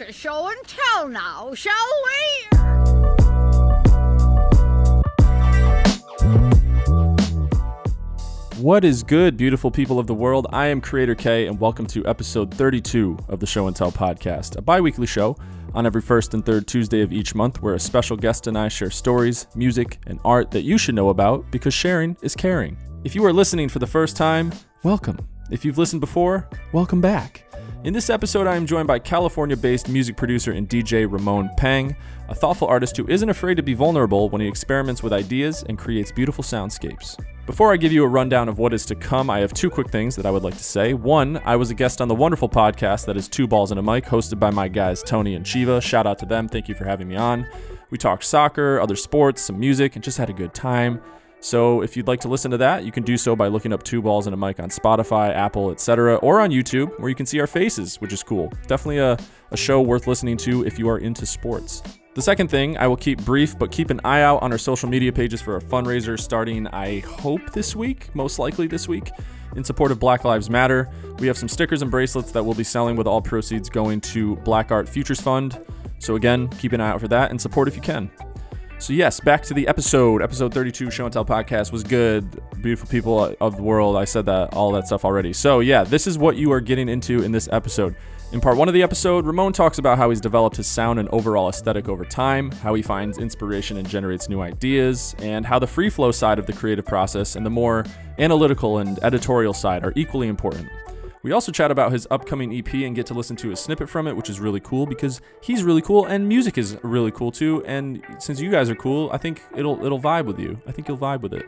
to show and tell now, shall we? What is good, beautiful people of the world? I am Creator K, and welcome to episode 32 of the Show and Tell podcast, a bi weekly show on every first and third Tuesday of each month where a special guest and I share stories, music, and art that you should know about because sharing is caring. If you are listening for the first time, welcome. If you've listened before, welcome back. In this episode, I am joined by California based music producer and DJ Ramon Pang, a thoughtful artist who isn't afraid to be vulnerable when he experiments with ideas and creates beautiful soundscapes. Before I give you a rundown of what is to come, I have two quick things that I would like to say. One, I was a guest on the wonderful podcast that is Two Balls and a Mic, hosted by my guys Tony and Shiva. Shout out to them. Thank you for having me on. We talked soccer, other sports, some music, and just had a good time. So if you'd like to listen to that, you can do so by looking up Two Balls and a Mic on Spotify, Apple, etc., or on YouTube, where you can see our faces, which is cool. Definitely a, a show worth listening to if you are into sports. The second thing, I will keep brief, but keep an eye out on our social media pages for a fundraiser starting, I hope, this week, most likely this week, in support of Black Lives Matter. We have some stickers and bracelets that we'll be selling with all proceeds going to Black Art Futures Fund. So, again, keep an eye out for that and support if you can. So yes, back to the episode. Episode 32 Show and Tell podcast was good. Beautiful people of the world. I said that all that stuff already. So yeah, this is what you are getting into in this episode. In part one of the episode, Ramon talks about how he's developed his sound and overall aesthetic over time, how he finds inspiration and generates new ideas, and how the free flow side of the creative process and the more analytical and editorial side are equally important. We also chat about his upcoming EP and get to listen to a snippet from it, which is really cool because he's really cool and music is really cool too. And since you guys are cool, I think it'll it'll vibe with you. I think you'll vibe with it.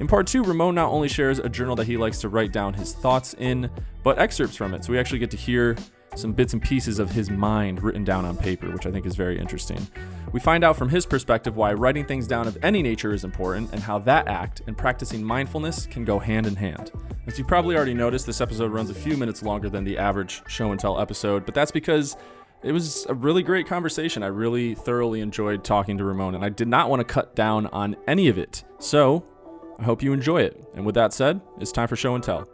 In part two, Ramon not only shares a journal that he likes to write down his thoughts in, but excerpts from it. So we actually get to hear some bits and pieces of his mind written down on paper, which I think is very interesting. We find out from his perspective why writing things down of any nature is important and how that act and practicing mindfulness can go hand in hand. As you probably already noticed, this episode runs a few minutes longer than the average show and tell episode, but that's because it was a really great conversation. I really thoroughly enjoyed talking to Ramon, and I did not want to cut down on any of it. So, I hope you enjoy it. And with that said, it's time for show and tell.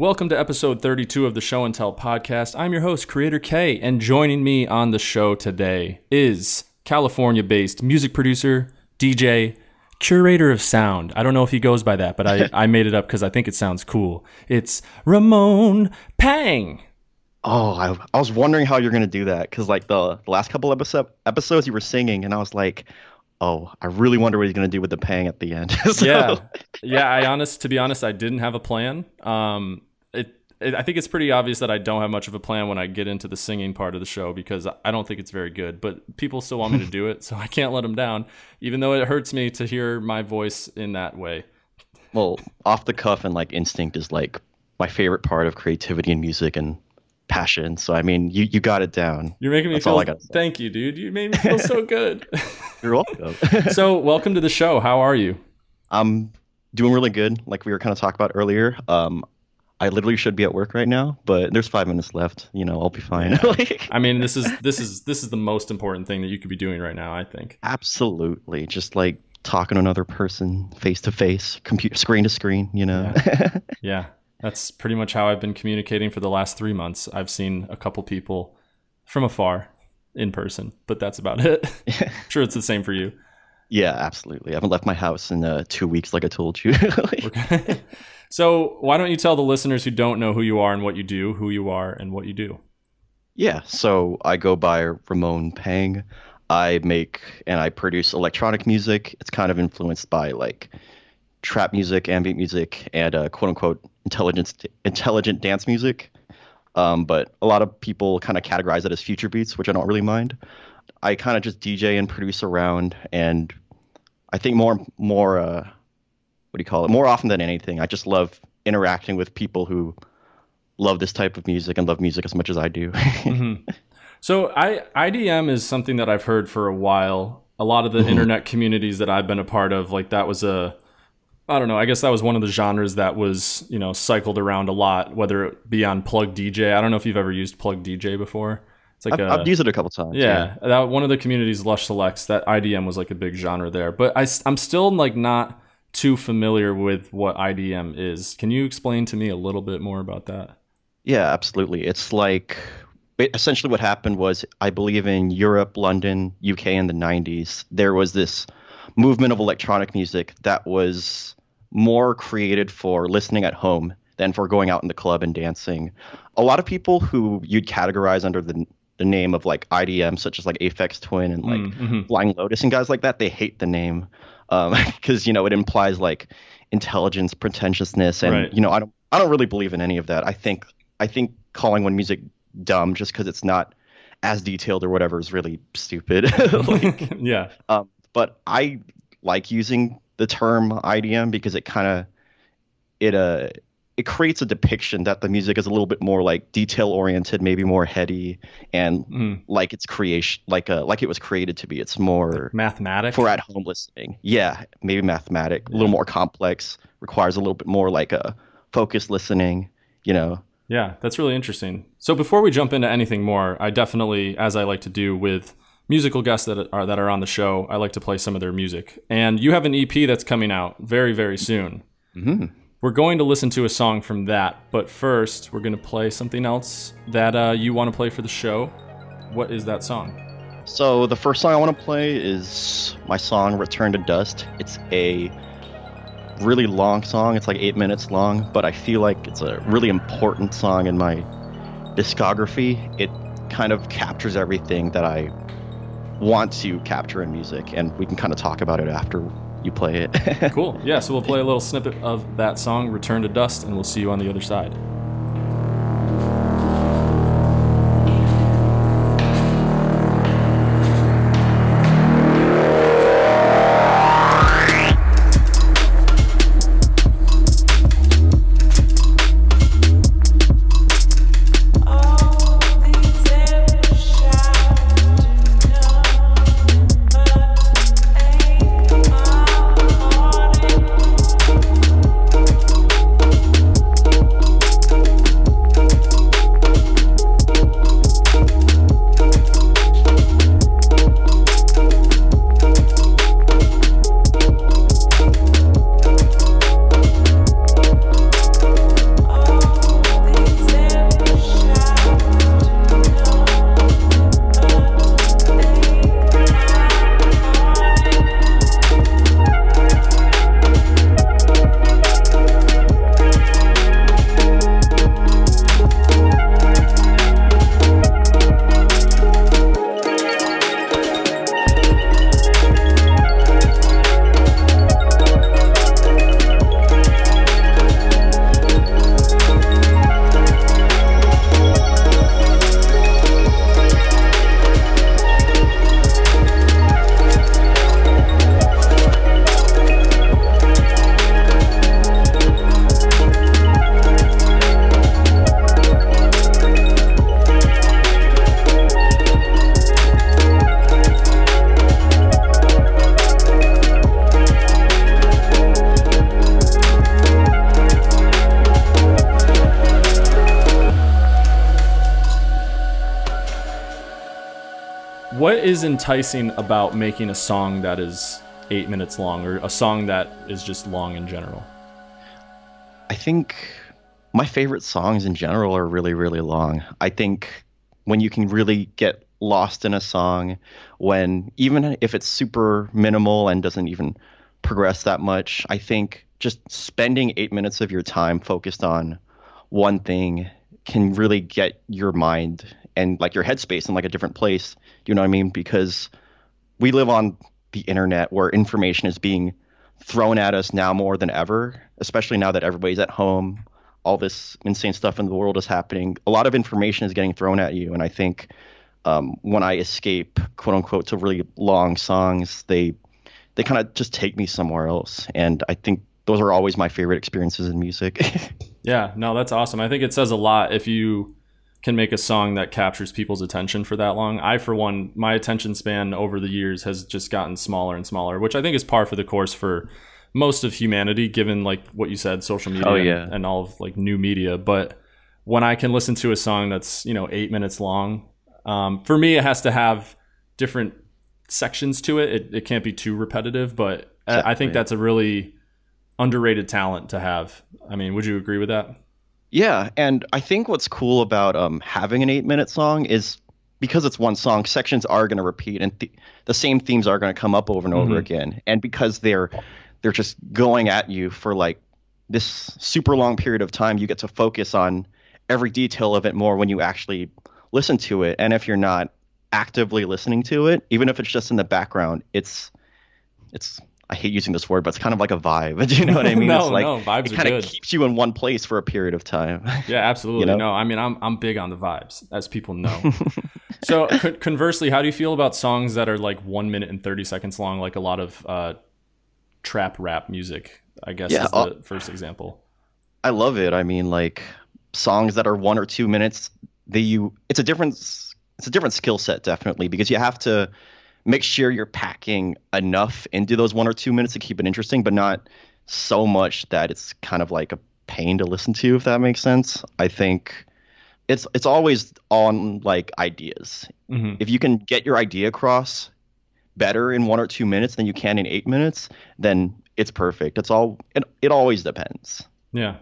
Welcome to episode 32 of the Show and Tell podcast. I'm your host, Creator K, and joining me on the show today is California based music producer, DJ, curator of sound. I don't know if he goes by that, but I, I made it up because I think it sounds cool. It's Ramon Pang. Oh, I, I was wondering how you're going to do that because, like, the, the last couple episode, episodes you were singing, and I was like, oh, I really wonder what he's going to do with the pang at the end. so, yeah. Yeah. I honest, to be honest, I didn't have a plan. Um, I think it's pretty obvious that I don't have much of a plan when I get into the singing part of the show because I don't think it's very good. But people still want me to do it, so I can't let them down, even though it hurts me to hear my voice in that way. Well, off the cuff and like instinct is like my favorite part of creativity and music and passion. So I mean, you you got it down. You're making me That's feel. Thank you, dude. You made me feel so good. You're welcome. so welcome to the show. How are you? I'm doing really good. Like we were kind of talking about earlier. Um, I literally should be at work right now, but there's five minutes left. You know, I'll be fine. I mean, this is this is this is the most important thing that you could be doing right now. I think. Absolutely, just like talking to another person face to face, computer screen to screen. You know. Yeah. yeah, that's pretty much how I've been communicating for the last three months. I've seen a couple people from afar in person, but that's about it. I'm sure it's the same for you. Yeah, absolutely. I haven't left my house in uh, two weeks, like I told you. So, why don't you tell the listeners who don't know who you are and what you do, who you are and what you do? Yeah, so I go by Ramon Pang. I make and I produce electronic music. It's kind of influenced by like trap music, ambient music, and uh, quote unquote intelligent intelligent dance music. Um, but a lot of people kind of categorize it as future beats, which I don't really mind. I kind of just DJ and produce around, and I think more more uh, what do you call it? More often than anything, I just love interacting with people who love this type of music and love music as much as I do. mm-hmm. So I IDM is something that I've heard for a while. A lot of the mm-hmm. internet communities that I've been a part of, like that was a I don't know. I guess that was one of the genres that was, you know, cycled around a lot, whether it be on Plug DJ. I don't know if you've ever used Plug DJ before. It's like I've, a, I've used it a couple times. yeah, that one of the communities, Lush Selects, that IDM was like a big genre there. But I, I, am still like not too familiar with what IDM is. Can you explain to me a little bit more about that? Yeah, absolutely. It's like essentially what happened was I believe in Europe, London, UK in the 90s, there was this movement of electronic music that was more created for listening at home than for going out in the club and dancing. A lot of people who you'd categorize under the the name of like IDM, such as like Aphex Twin and like mm-hmm. Flying Lotus and guys like that, they hate the name because um, you know it implies like intelligence, pretentiousness, and right. you know I don't I don't really believe in any of that. I think I think calling one music dumb just because it's not as detailed or whatever is really stupid. like, yeah. Um, but I like using the term IDM because it kind of it uh it creates a depiction that the music is a little bit more like detail oriented, maybe more heady, and mm. like it's creation, like a uh, like it was created to be. It's more like mathematic for at home listening. Yeah, maybe mathematic, yeah. a little more complex, requires a little bit more like a focused listening. You know. Yeah, that's really interesting. So before we jump into anything more, I definitely, as I like to do with musical guests that are that are on the show, I like to play some of their music. And you have an EP that's coming out very very soon. Mm-hmm. We're going to listen to a song from that, but first, we're going to play something else that uh, you want to play for the show. What is that song? So, the first song I want to play is my song Return to Dust. It's a really long song, it's like eight minutes long, but I feel like it's a really important song in my discography. It kind of captures everything that I want to capture in music, and we can kind of talk about it after you play it. cool. Yeah, so we'll play a little snippet of that song, Return to Dust, and we'll see you on the other side. Is enticing about making a song that is eight minutes long or a song that is just long in general? I think my favorite songs in general are really, really long. I think when you can really get lost in a song, when even if it's super minimal and doesn't even progress that much, I think just spending eight minutes of your time focused on one thing can really get your mind and like your headspace in like a different place. You know what I mean? Because we live on the internet where information is being thrown at us now more than ever, especially now that everybody's at home. All this insane stuff in the world is happening. A lot of information is getting thrown at you, and I think um, when I escape, quote unquote, to really long songs, they they kind of just take me somewhere else, and I think those are always my favorite experiences in music. yeah, no, that's awesome. I think it says a lot if you can make a song that captures people's attention for that long. I, for one, my attention span over the years has just gotten smaller and smaller, which I think is par for the course for most of humanity, given like what you said, social media oh, yeah. and, and, all of like new media. But when I can listen to a song that's you know eight minutes long, Um, for me, it has to have different sections to it. It, it can't be too repetitive, but I- I think that's a really underrated talent to have. I mean, would you agree with that? Yeah, and I think what's cool about um, having an eight-minute song is because it's one song, sections are going to repeat, and th- the same themes are going to come up over and over Mhm. again. And because they're they're just going at you for like this super long period of time, you get to focus on every detail of it more when you actually listen to it. And if you're not actively listening to it, even if it's just in the background, it's it's I hate using this word, but it's kind of like a vibe. Do you know what I mean? No, it's like no, vibes it kind of keeps you in one place for a period of time. Yeah, absolutely. know? No, I mean, I'm I'm big on the vibes, as people know. so, con- conversely, how do you feel about songs that are like one minute and thirty seconds long, like a lot of uh, trap rap music? I guess Yeah, is the uh, first example. I love it. I mean, like songs that are one or two minutes. They you it's a different it's a different skill set definitely because you have to make sure you're packing enough into those one or two minutes to keep it interesting, but not so much that it's kind of like a pain to listen to. If that makes sense. I think it's it's always on like ideas. hmm If you can get your idea across better in one or two minutes than you can in eight minutes, then it's perfect. It's all it, it always depends. Yeah.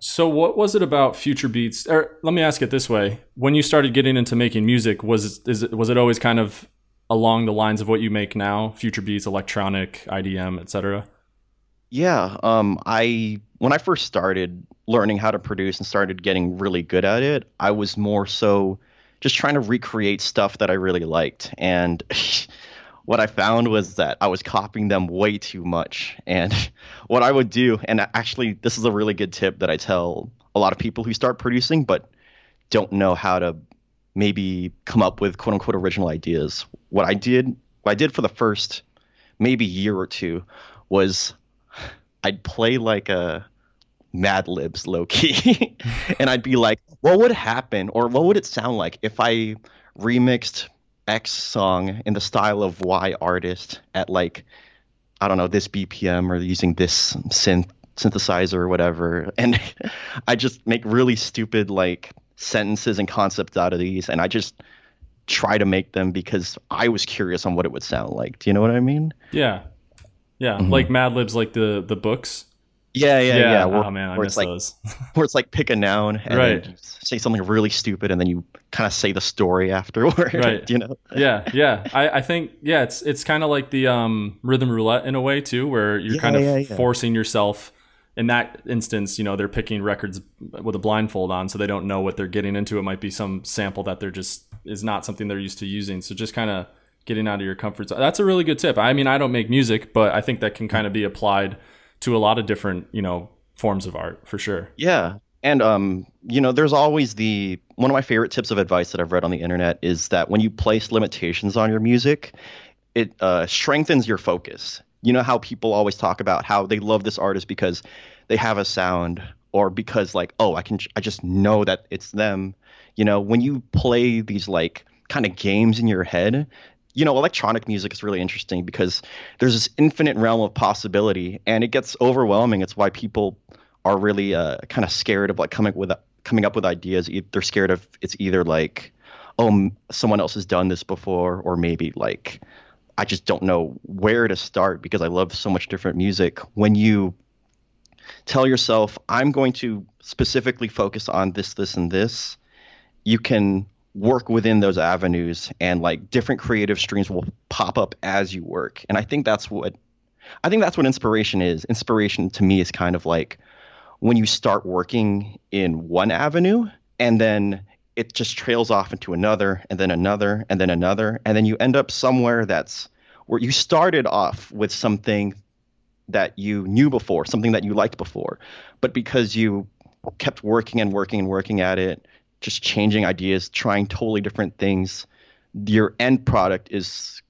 So, what was it about Future Beats? Or let me ask it this way: When you started getting into making music, was is it, was it always kind of along the lines of what you make now? Future Beats, electronic, IDM, etc. Yeah, um, I when I first started learning how to produce and started getting really good at it, I was more so just trying to recreate stuff that I really liked. And what I found was that I was copying them way too much. And what I would do, and actually, this is a really good tip that I tell a lot of people who start producing but don't know how to maybe come up with quote unquote original ideas. What I did, what I did for the first maybe year or two was I'd play like a Mad Libs low key, and I'd be like, what would happen or what would it sound like if I remixed X song in the style of Y artist at like, I don't know, this BPM or using this synth synthesizer or whatever. And I just make really stupid like sentences and concepts out of these, and I just try to make them because I was curious on what it would sound like. Do you know what I mean? Yeah, yeah, Mhm. like Mad Libs, like the the books. Yeah, yeah, yeah. oh where- man, I where miss it's like those. where it's like pick a noun and Right. say something really stupid and then you kind of say the story afterward. Right. You know? yeah, yeah. I, I think yeah, it's it's kind of like the um, rhythm roulette in a way too, where you're Yeah, kind of yeah, yeah. forcing yourself. In that instance, you know, they're picking records with a blindfold on, so they don't know what they're getting into. It might be some sample that they're just is not something they're used to using. So just kind of getting out of your comfort zone. That's a really good tip. I mean, I don't make music, but I think that can kind of be applied to a lot of different, you know, forms of art for sure. Yeah. And um, you know, there's always the one of my favorite tips of advice that I've read on the internet is that when you place limitations on your music, it uh, strengthens your focus. You know how people always talk about how they love this artist because they have a sound or because like, oh, I can I just know that it's them. You know, when you play these like kind of games in your head, you know, electronic music is really interesting because there's this infinite realm of possibility and it gets overwhelming. It's why people are really uh, kind of scared of like coming with coming up with ideas. They're scared of it's either like, oh, someone else has done this before, or maybe like, I just don't know where to start because I love so much different music. When you tell yourself, I'm going to specifically focus on this, this, and this, you can work within those avenues and like different creative streams will pop up as you work. And I think that's what I think that's what inspiration is. Inspiration to me is kind of like when you start working in one avenue and then it just trails off into another and then another and then another and then you end up somewhere that's where you started off with something that you knew before, something that you liked before, but because you kept working and working and working at it, just changing ideas, trying totally different things, your end product is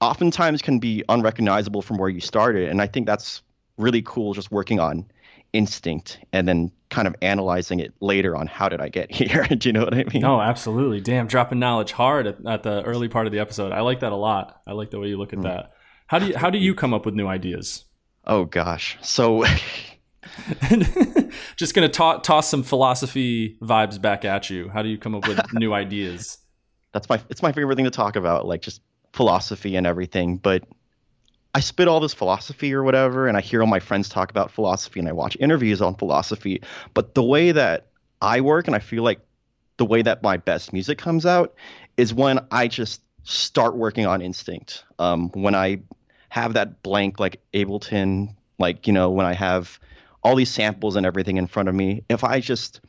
oftentimes can be unrecognizable from where you started. And I think that's really cool just working on instinct and then kind of analyzing it later on how did I get here? Do you know what I mean? No, absolutely. Damn, dropping knowledge hard at, at the early part of the episode. I like that a lot. I like the way you look at hmm. that. How do you how do you come up with new ideas? Oh gosh. So Just gonna to- toss some philosophy vibes back at you. How do you come up with new ideas? that's my it's my favorite thing to talk about, like just philosophy and everything. But I spit all this philosophy or whatever, and I hear all my friends talk about philosophy, and I watch interviews on philosophy. But the way that I work, and I feel like the way that my best music comes out, is when I just start working on instinct. Um, when I have that blank, like Ableton, like you know, when I have all these samples and everything in front of me, if I just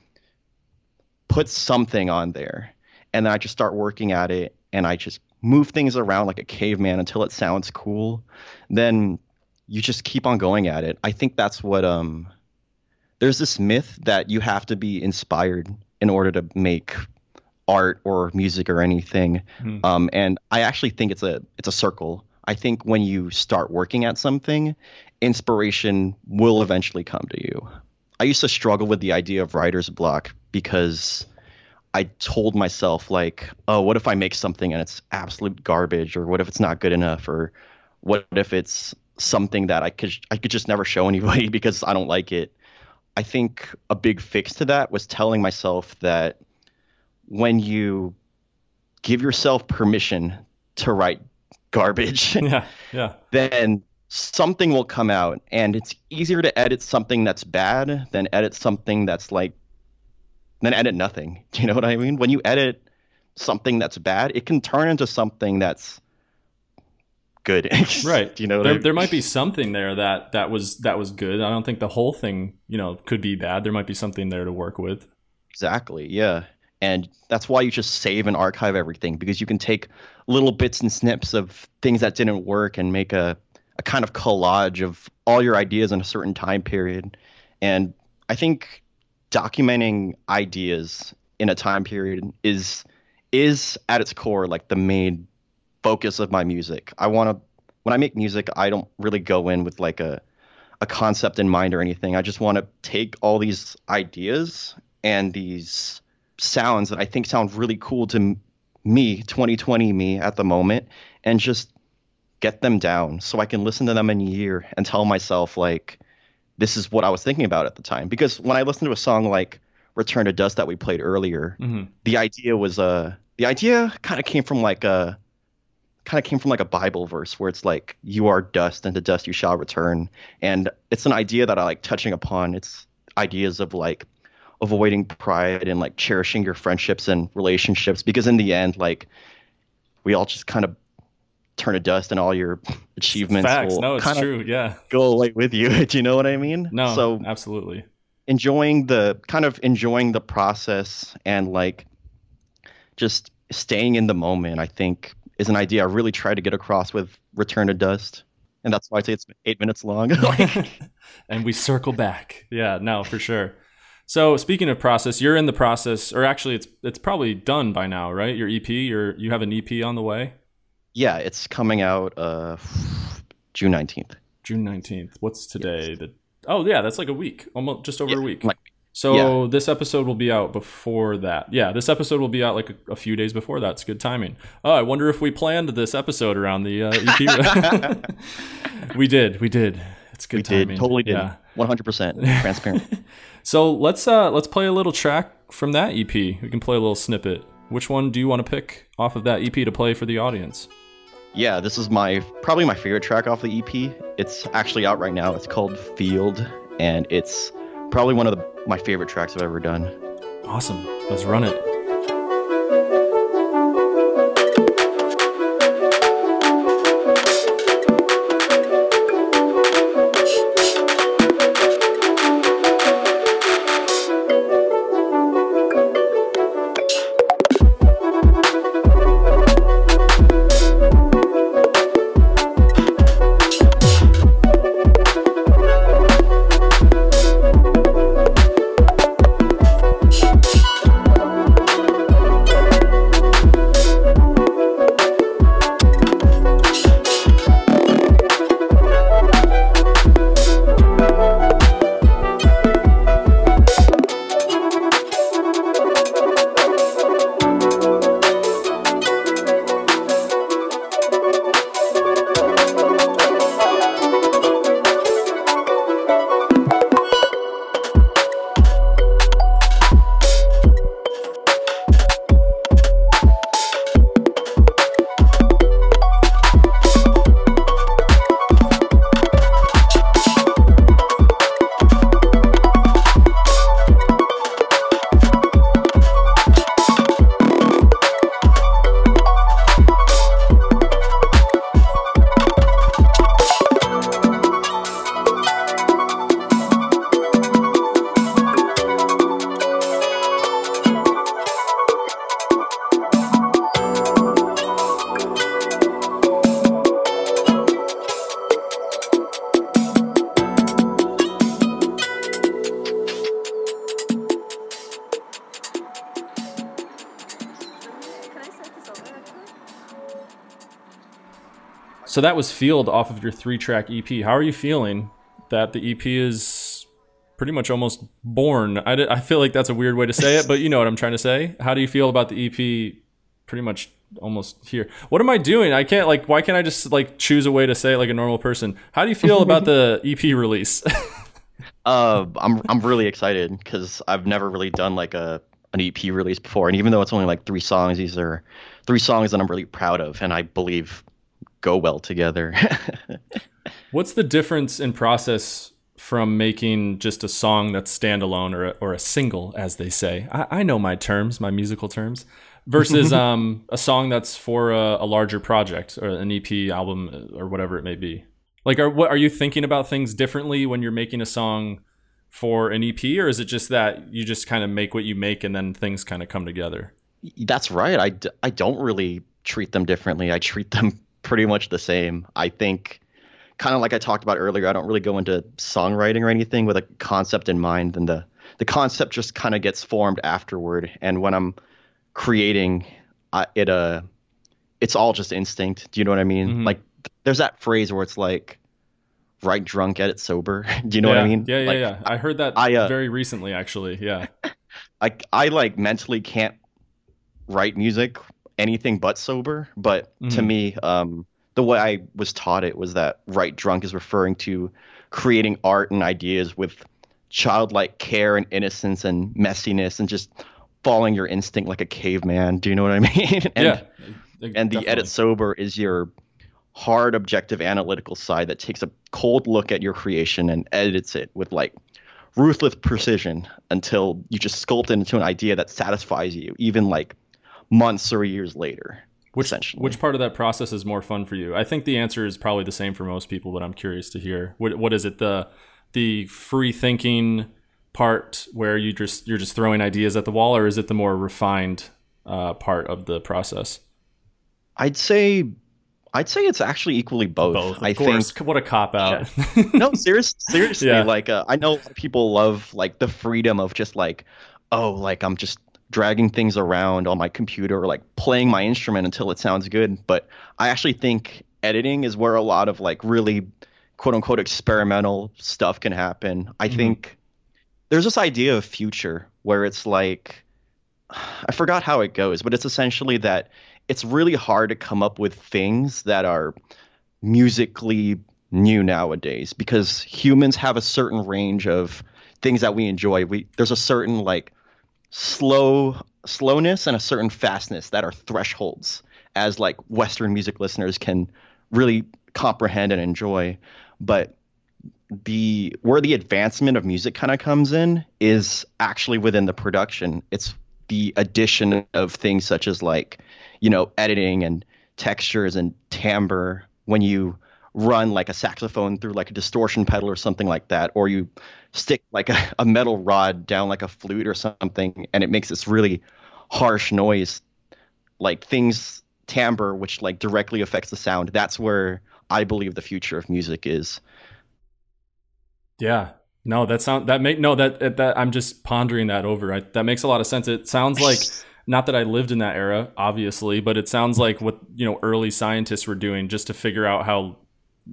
put something on there and then I just start working at it and I just move things around like a caveman until it sounds cool, then you just keep on going at it. I think that's what um there's this myth that you have to be inspired in order to make art or music or anything. Mm. Um, and I actually think it's a it's a circle. I think when you start working at something, inspiration will eventually come to you. I used to struggle with the idea of writer's block because I told myself like, oh, what if I make something and it's absolute garbage, or what if it's not good enough, or what if it's something that I could I could just never show anybody because I don't like it. I think a big fix to that was telling myself that when you give yourself permission to write garbage, yeah, yeah, then something will come out, and it's easier to edit something that's bad than edit something that's like then edit nothing. Do you know what I mean? When you edit something that's bad, it can turn into something that's good. right. Do you know there, I mean? there might be something there that that was that was good. I don't think the whole thing, you know, could be bad. There might be something there to work with. Exactly. Yeah. And that's why you just save and archive everything because you can take little bits and snips of things that didn't work and make a, a kind of collage of all your ideas in a certain time period. And I think documenting ideas in a time period is is at its core like the main focus of my music. I want to when I make music, I don't really go in with like a a concept in mind or anything. I just want to take all these ideas and these sounds that I think sound really cool to me, 2020 me at the moment, and just get them down so I can listen to them in a year and tell myself like this is what I was thinking about at the time. Because when I listened to a song like Return to Dust that we played earlier, mm-hmm. the idea was uh the idea kind of came from like a kind of came from like a Bible verse where it's like you are dust and to dust you shall return. And it's an idea that I like touching upon. It's ideas of like avoiding pride and like cherishing your friendships and relationships because in the end like we all just kind of turn to dust and all your achievements Facts. will no, it's true. Yeah. go away with you. Do you know what I mean? No. So absolutely. Enjoying the kind of enjoying the process and like just staying in the moment, I think is an idea I really try to get across with Return to Dust. And that's why I say it's eight minutes long. and we circle back. Yeah, no, for sure. So speaking of process, you're in the process, or actually, it's it's probably done by now, right? Your EP, or you have an EP on the way. Yeah, it's coming out uh, June nineteenth. June nineteenth. What's today? Yes. The oh yeah, that's like a week, almost just over yeah, a week. Like, so yeah. this episode will be out before that. Yeah, this episode will be out like a, a, few days before that. It's good timing. Oh, I wonder if we planned this episode around the uh, EP. we did. We did. It's good we timing. Did, totally did. Yeah. 100% transparent. so let's uh let's play a little track from that EP. We can play a little snippet. Which one do you want to pick off of that EP to play for the audience? Yeah, this is my probably my favorite track off the EP. It's actually out right now. It's called Field, and it's probably one of the, my favorite tracks I've ever done. Awesome. Let's run it. So that was Field off of your three track EP. How are you feeling that the EP is pretty much almost born? I, did, I feel like that's a weird way to say it, but you know what I'm trying to say. How do you feel about the EP pretty much almost here? What am I doing? I can't, like, why can't I just, like, choose a way to say it like a normal person? How do you feel about the EP release? uh, I'm, I'm really excited because I've never really done, like, a an EP release before. And even though it's only like three songs, these are three songs that I'm really proud of and I believe go well together. What's the difference in process from making just a song that's standalone or a, or a single, as they say? I, I know my terms, my musical terms, versus um, a song that's for a, a, larger project or an EP album or whatever it may be. Like, are what are you thinking about things differently when you're making a song for an EP, or is it just that you just kind of make what you make and then things kind of come together? That's right. I, d- I don't really treat them differently. I treat them pretty much the same. I think, kind of like I talked about earlier, I don't really go into songwriting or anything with a concept in mind, and the the concept just kind of gets formed afterward. And when I'm creating, I, it uh, it's all just instinct. Do you know what I mean? Mm-hmm. Like, there's that phrase where it's like, write drunk, edit sober. Do you know yeah, what I mean? Yeah, yeah, like, yeah. I heard that I, uh, very recently, actually. Yeah. I I like mentally can't write music anything but sober, but mm-hmm. to me, um, the way I was taught it was that write drunk is referring to creating art and ideas with childlike care and innocence and messiness and just following your instinct like a caveman. Do you know what I mean? and, yeah. And the edit sober is your hard, objective, analytical side that takes a cold look at your creation and edits it with like ruthless precision until you just sculpt it into an idea that satisfies you, even like months or years later. Which, essentially. which part of that process is more fun for you? I think the answer is probably the same for most people, but I'm curious to hear. What, what is it? The the free thinking part where you just you're just throwing ideas at the wall, or is it the more refined uh, part of the process? I'd say I'd say it's actually equally both. Both, I course. think. What a cop out. Yeah. no, serious, seriously. Yeah. Like, uh, I know people love like the freedom of just like, oh, like I'm just dragging things around on my computer or like playing my instrument until it sounds good. But I actually think editing is where a lot of like really quote unquote experimental stuff can happen. I mm-hmm. think there's this idea of future where it's like, I forgot how it goes, but it's essentially that it's really hard to come up with things that are musically new nowadays because humans have a certain range of things that we enjoy. We there's a certain like slow slowness and a certain fastness that are thresholds as like western music listeners can really comprehend and enjoy. But the where the advancement of music kind of comes in is actually within the production. It's the addition of things such as like you know, editing and textures and timbre. When you run like a saxophone through like a distortion pedal or something like that, or you stick like a, a metal rod down like a flute or something, and it makes this really harsh noise, like things timbre, which like directly affects the sound. That's where I believe the future of music is. Yeah. No, that sound that make no that that I'm just pondering that over. I, that makes a lot of sense. It sounds like not that I lived in that era, obviously, but it sounds like what you know early scientists were doing just to figure out how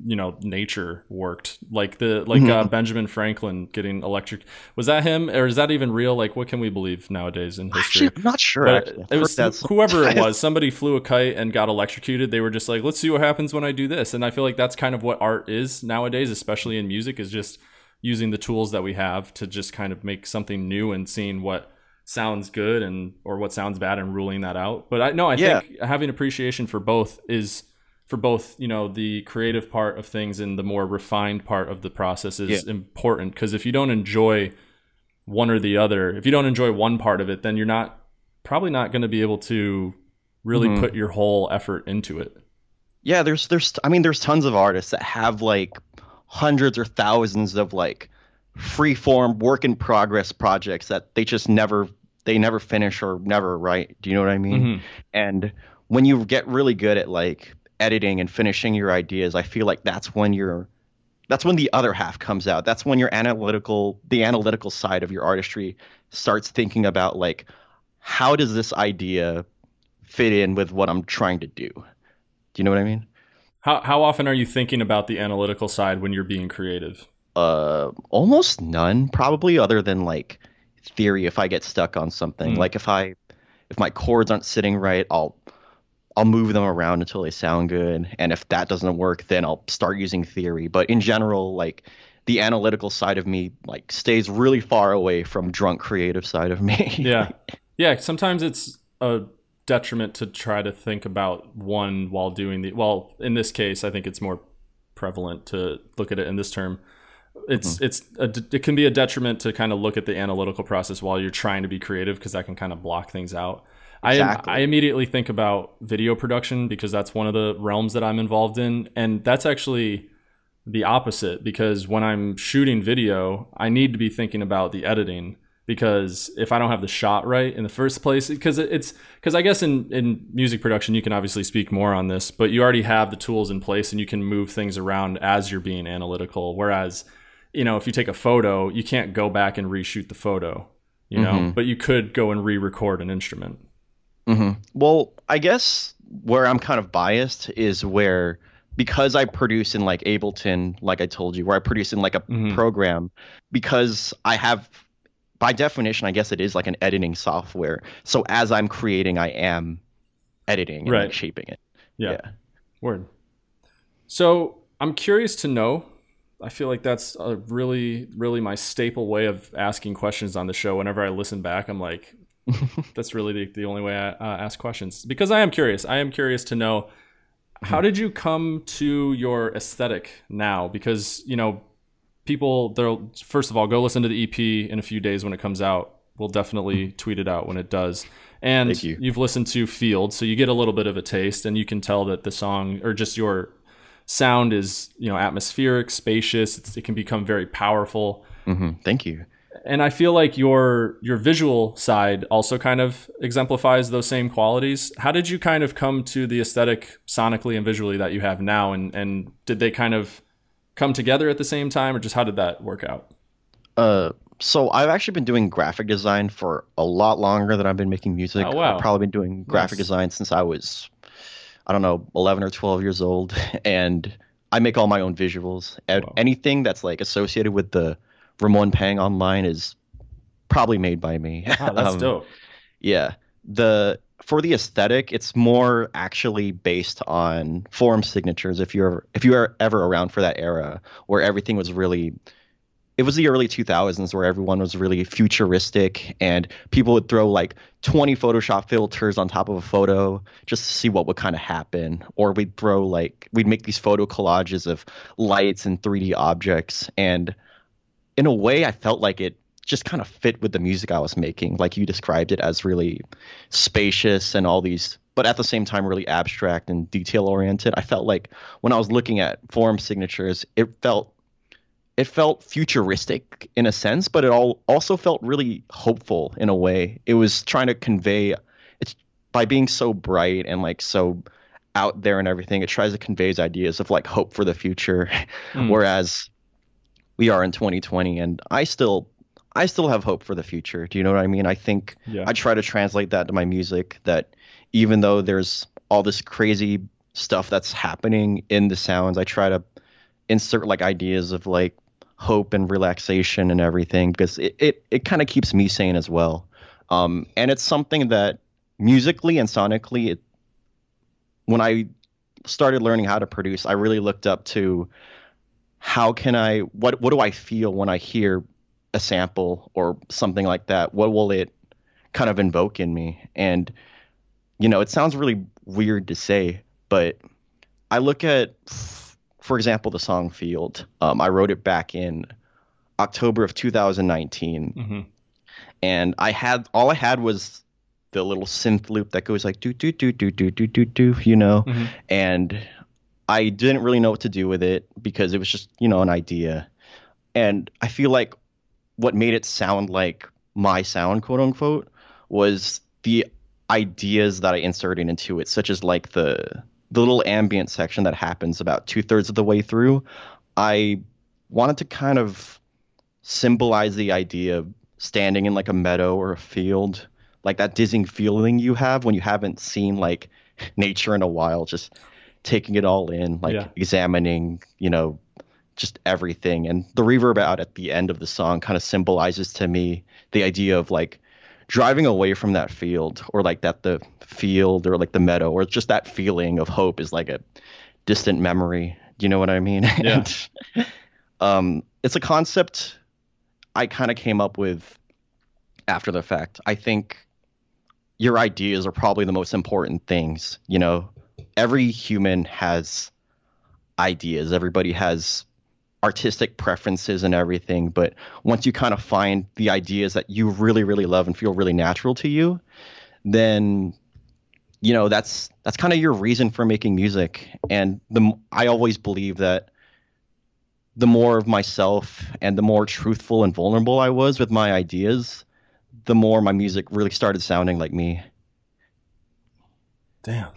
you know nature worked. Like the like mm-hmm. uh, benjamin franklin getting electric was that him or is that even real? Like what can we believe nowadays in history? Actually, i'm not sure it was whoever it was somebody flew a kite and got electrocuted. They were just like let's see what happens when i do this. And i feel like that's kind of what art is nowadays especially in music is just using the tools that we have to just kind of make something new and seeing what sounds good and or what sounds bad and ruling that out. But I no, I yeah. think having appreciation for both is for both, you know, the creative part of things and the more refined part of the process is yeah. important because if you don't enjoy one or the other, if you don't enjoy one part of it, then you're not probably not going to be able to really mm-hmm. put your whole effort into it. Yeah, there's there's I mean there's tons of artists that have like hundreds or thousands of like free form work in progress projects that they just never they never finish or never write. Do you know what I mean? Mm-hmm. And when you get really good at like editing and finishing your ideas, I feel like that's when you're that's when the other half comes out. That's when your analytical the analytical side of your artistry starts thinking about like how does this idea fit in with what I'm trying to do? Do you know what I mean? How how often are you thinking about the analytical side when you're being creative? Uh, almost none, probably, other than like theory. If I get stuck on something, Mm. like if I if my chords aren't sitting right, I'll I'll move them around until they sound good, and if that doesn't work, then I'll start using theory. But in general, like the analytical side of me like stays really far away from drunk creative side of me. Yeah. Yeah, sometimes it's a detriment to try to think about one while doing the well, in this case, I think it's more prevalent to look at it in this term. It's mm-hmm. it's a, it can be a detriment to kind of look at the analytical process while you're trying to be creative because that can kind of block things out. Exactly. I I immediately think about video production because that's one of the realms that I'm involved in and that's actually the opposite because when I'm shooting video, I need to be thinking about the editing because if I don't have the shot right in the first place, because it's because I guess in in music production you can obviously speak more on this, but you already have the tools in place and you can move things around as you're being analytical. Whereas, you know, if you take a photo, you can't go back and reshoot the photo, you know, Mhm. but you could go and re-record an instrument. Hmm Well, I guess where I'm kind of biased is where because I produce in like Ableton, like I told you, where I produce in like a Mhm. program, because I have by definition, I guess it is like an editing software. So as I'm creating, I am editing and Right. like shaping it. Yeah. Yeah. Word. So I'm curious to know. I feel like that's a really, really my staple way of asking questions on the show. Whenever I listen back, I'm like, that's really the, the only way I uh, ask questions because I am curious. I am curious to know how did you come to your aesthetic now? Because you know, people they'll first of all go listen to the EP in a few days when it comes out. We'll definitely tweet it out when it does. And you. you've listened to Field, so you get a little bit of a taste, and you can tell that the song or just your sound is you know atmospheric, spacious. It's, it can become very powerful Mm-hmm. Thank you. And I feel like your your visual side also kind of exemplifies those same qualities. How did you kind of come to the aesthetic sonically and visually that you have now and and did they kind of come together at the same time or just how did that work out? Uh, so I've actually been doing graphic design for a lot longer than I've been making music. Oh, wow. I've probably been doing graphic Nice. design since I was, I don't know, 11 or 12 years old, and I make all my own visuals. And Wow. Anything that's like associated with the Ramon Pang online is probably made by me. Wow, that's Um, dope. Yeah. The for the aesthetic, it's more actually based on forum signatures. If you're if you are ever around for that era where everything was really it was the early 2000s where everyone was really futuristic and people would throw like 20 Photoshop filters on top of a photo just to see what would kind of happen. Or we'd throw like, we'd make these photo collages of lights and 3D objects. And in a way, I felt like it just kind of fit with the music I was making. Like you described it as really spacious and all these, but at the same time, really abstract and detail oriented. I felt like when I was looking at forum signatures, it felt it felt futuristic in a sense, but it all also felt really hopeful in a way. It was trying to convey it's by being so bright and like so out there and everything, it tries to convey ideas of like hope for the future. Mm. Whereas we are in 2020 and I still I still have hope for the future. Do you know what I mean? I think Yeah. I try to translate that to my music that even though there's all this crazy stuff that's happening in the sounds, I try to insert like ideas of like hope and relaxation and everything because it, it, it kind of keeps me sane as well. Um, and it's something that musically and sonically, it, when I started learning how to produce, I really looked up to how can I, what, what do I feel when I hear a sample or something like that? What will it kind of invoke in me? And, you know, it sounds really weird to say, but I look at, for example, the song Field. Um, I wrote it back in October of 2019, hmm and I had all I had was the little synth loop that goes like do do do do do do do do, you know, hmm and I didn't really know what to do with it because it was just you know an idea, and I feel like what made it sound like my sound, quote unquote, was the ideas that I inserted into it, such as like the the little ambient section that happens about two thirds of the way through. I wanted to kind of symbolize the idea of standing in like a meadow or a field, like that dizzying feeling you have when you haven't seen like nature in a while, just taking it all in, like Yeah. examining, you know, just everything. And the reverb out at the end of the song kind of symbolizes to me the idea of like driving away from that field or like that the field or like the meadow or just that feeling of hope is like a distant memory. Do you know what I mean? Yeah. And, um, it's a concept I kind of came up with after the fact. I think your ideas are probably the most important things. You know, every human has ideas. Everybody has artistic preferences and everything. But once you kind of find the ideas that you really, really love and feel really natural to you, then you know that's that's kind of your reason for making music. And the I always believe that the more of myself and the more truthful and vulnerable I was with my ideas, the more my music really started sounding like me. Damn.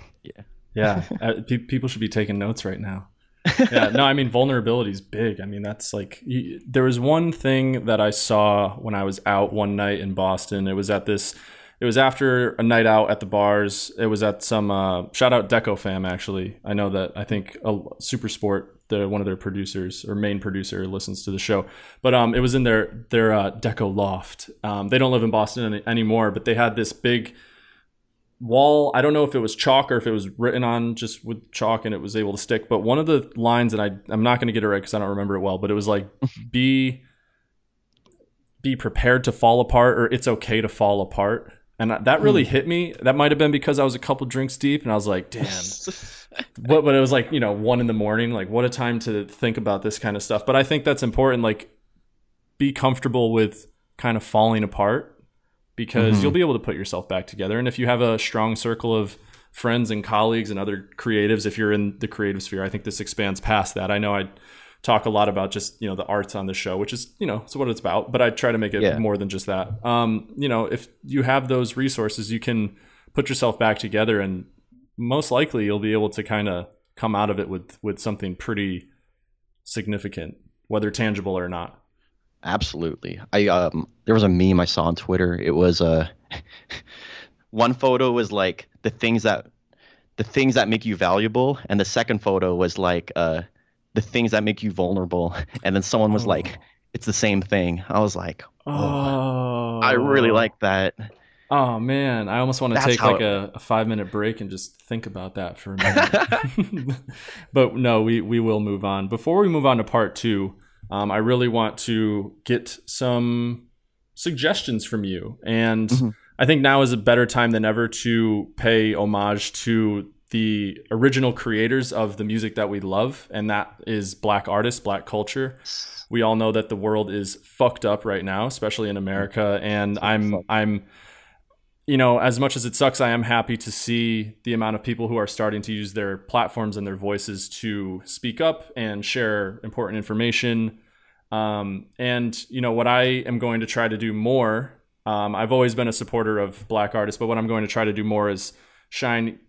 Yeah. Uh, pe- people should be taking notes right now. yeah. No, I mean, vulnerability is big. I mean, that's like, you, there was one thing that I saw when I was out one night in Boston. It was at this, it was after a night out at the bars. It was at some, uh, shout out Deco Fam, actually. I know that I think uh, Super Sport, the, one of their producers or main producer listens to the show. But um, it was in their, their uh, Deco loft. Um, they don't live in Boston any, anymore, but they had this big, wall i don't know if it was chalk or if it was written on just with chalk and it was able to stick but one of the lines that i i'm not going to get it right because i don't remember it well but it was like be be prepared to fall apart or it's okay to fall apart. And that really hmm. hit me. That might have been because i was a couple drinks deep and i was like damn. But, but it was like you know one in the morning like what a time to think about this kind of stuff. But i think that's important like be comfortable with kind of falling apart because Mhm. you'll be able to put yourself back together and if you have a strong circle of friends and colleagues and other creatives if you're in the creative sphere i think this expands past that i know i talk a lot about just you know the arts on the show which is you know it's what it's about but i try to make it Yeah. more than just that um you know if you have those resources you can put yourself back together and most likely you'll be able to kind of come out of it with with something pretty significant whether tangible or not Absolutely. I um there was a meme I saw on Twitter. It was uh one photo was like the things that the things that make you valuable and the second photo was like uh the things that make you vulnerable and then someone was Oh. like it's the same thing. I was like, oh I really like that. Oh man, I almost want to That's take like a, a five minute break and just think about that for a minute. but no, we we will move on. Before we move on to part two, um, I really want to get some suggestions from you, and Mhm. I think now is a better time than ever to pay homage to the original creators of the music that we love, and that is black artists, black culture we all know that the world is fucked up right now, especially in America. And I'm. I'm you know, as much as it sucks, I am happy to see the amount of people who are starting to use their platforms and their voices to speak up and share important information. Um, and you know what I am going to try to do more. Um, I've always been a supporter of black artists, but what I'm going to try to do more is shine